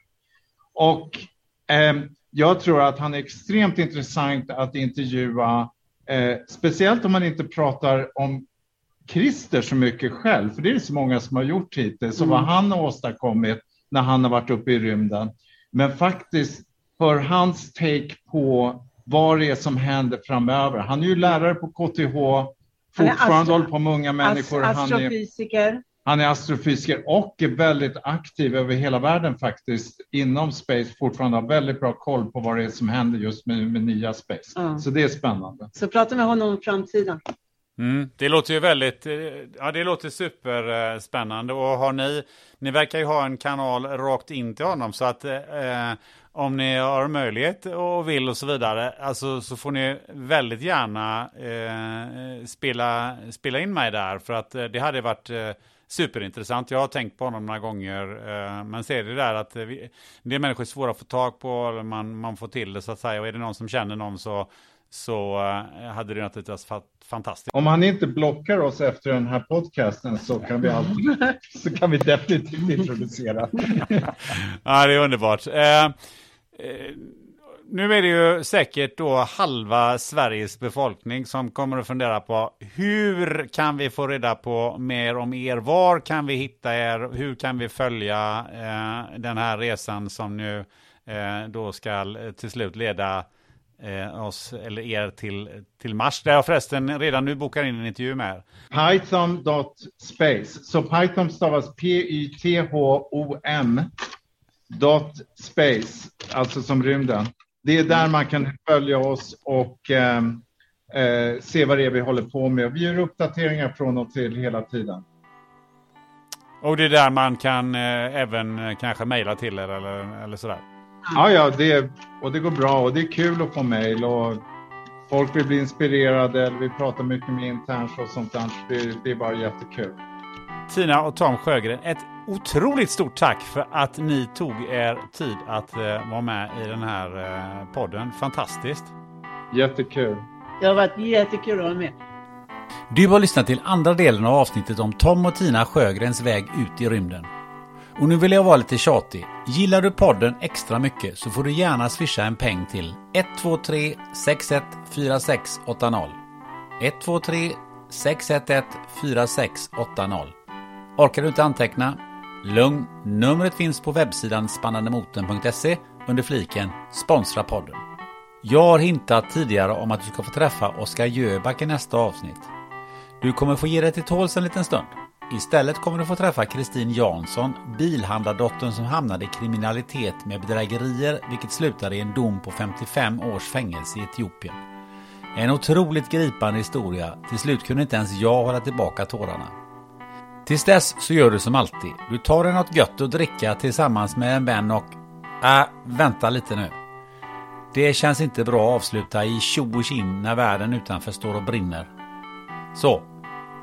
Och eh, jag tror att han är extremt intressant att intervjua, eh, speciellt om man inte pratar om Christer så mycket själv, för det är så många som har gjort hittills, och vad han har åstadkommit när han har varit uppe i rymden. Men faktiskt för hans take på vad det är som händer framöver. Han är ju lärare på KTH, fortfarande håller på med unga människor. Ast- Han är, astrofysiker. han är astrofysiker och är väldigt aktiv över hela världen faktiskt inom space, fortfarande har väldigt bra koll på vad det är som händer just med, med nya space. Ja. Så det är spännande. Så prata med honom om framtiden. Mm, det låter ju väldigt, eh, ja det låter superspännande. Och har ni, ni verkar ju ha en kanal rakt in till honom. Så att eh, om ni har möjlighet och vill och så vidare, alltså så får ni väldigt gärna eh, spela, spela in mig där. För att eh, det hade varit eh, superintressant. Jag har tänkt på honom några gånger, eh, men ser det där att eh, vi, det är människor svåra att få tag på, eller man, man får till det så att säga, och är det någon som känner någon så så eh, hade det naturligtvis varit fantastiskt. Om han inte blockar oss efter den här podcasten så kan vi, alltid, så kan vi definitivt introducera. Ja, det är underbart. Eh, eh, nu är det ju säkert då halva Sveriges befolkning som kommer att fundera på hur kan vi få reda på mer om er? Var kan vi hitta er? Hur kan vi följa eh, den här resan som nu eh, då ska till slut leda eh, oss eller er till, till Mars? Där jag förresten redan nu bokar in en intervju med er. Python.space. Så Python stavas P-Y-T-H-O-M dot space, alltså som rymden. Det är där man kan följa oss och eh, eh, se vad det är vi håller på med. Vi gör uppdateringar från och till hela tiden. Och det är där man kan eh, även eh, kanske mejla till er eller, eller sådär. Ja, ja, det, och det går bra och det är kul att få mejl och folk vill bli inspirerade eller vi pratar mycket med interns och sånt där. Det, det är bara jättekul. Tina och Tom Sjögren, ett otroligt stort tack för att ni tog er tid att eh, vara med i den här eh, podden. Fantastiskt. Jättekul. Det har varit jättekul att vara med. Du har lyssnat till andra delen av avsnittet om Tom och Tina Sjögrens väg ut i rymden. Och nu vill jag vara lite tjatig. Gillar du podden extra mycket så får du gärna swisha en peng till 123 614680. 123 611 4680. Orkar du inte anteckna? Lugn, numret finns på webbsidan spannandemoten.se under fliken Sponsra podden. Jag har hintat tidigare om att du ska få träffa Oskar Jöback i nästa avsnitt. Du kommer få ge dig till tåls en liten stund. Istället kommer du få träffa Kristin Jansson, bilhandlardottern som hamnade i kriminalitet med bedrägerier vilket slutade i en dom på 55 års fängelse i Etiopien. En otroligt gripande historia. Till slut kunde inte ens jag hålla tillbaka tårarna. Tills dess så gör du som alltid. Du tar dig något gött att dricka tillsammans med en vän och... Äh, vänta lite nu. Det känns inte bra att avsluta i tjo och tjim när världen utanför står och brinner. Så,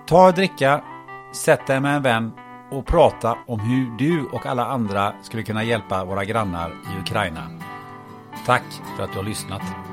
ta och dricka, sätt dig med en vän och prata om hur du och alla andra skulle kunna hjälpa våra grannar i Ukraina. Tack för att du har lyssnat.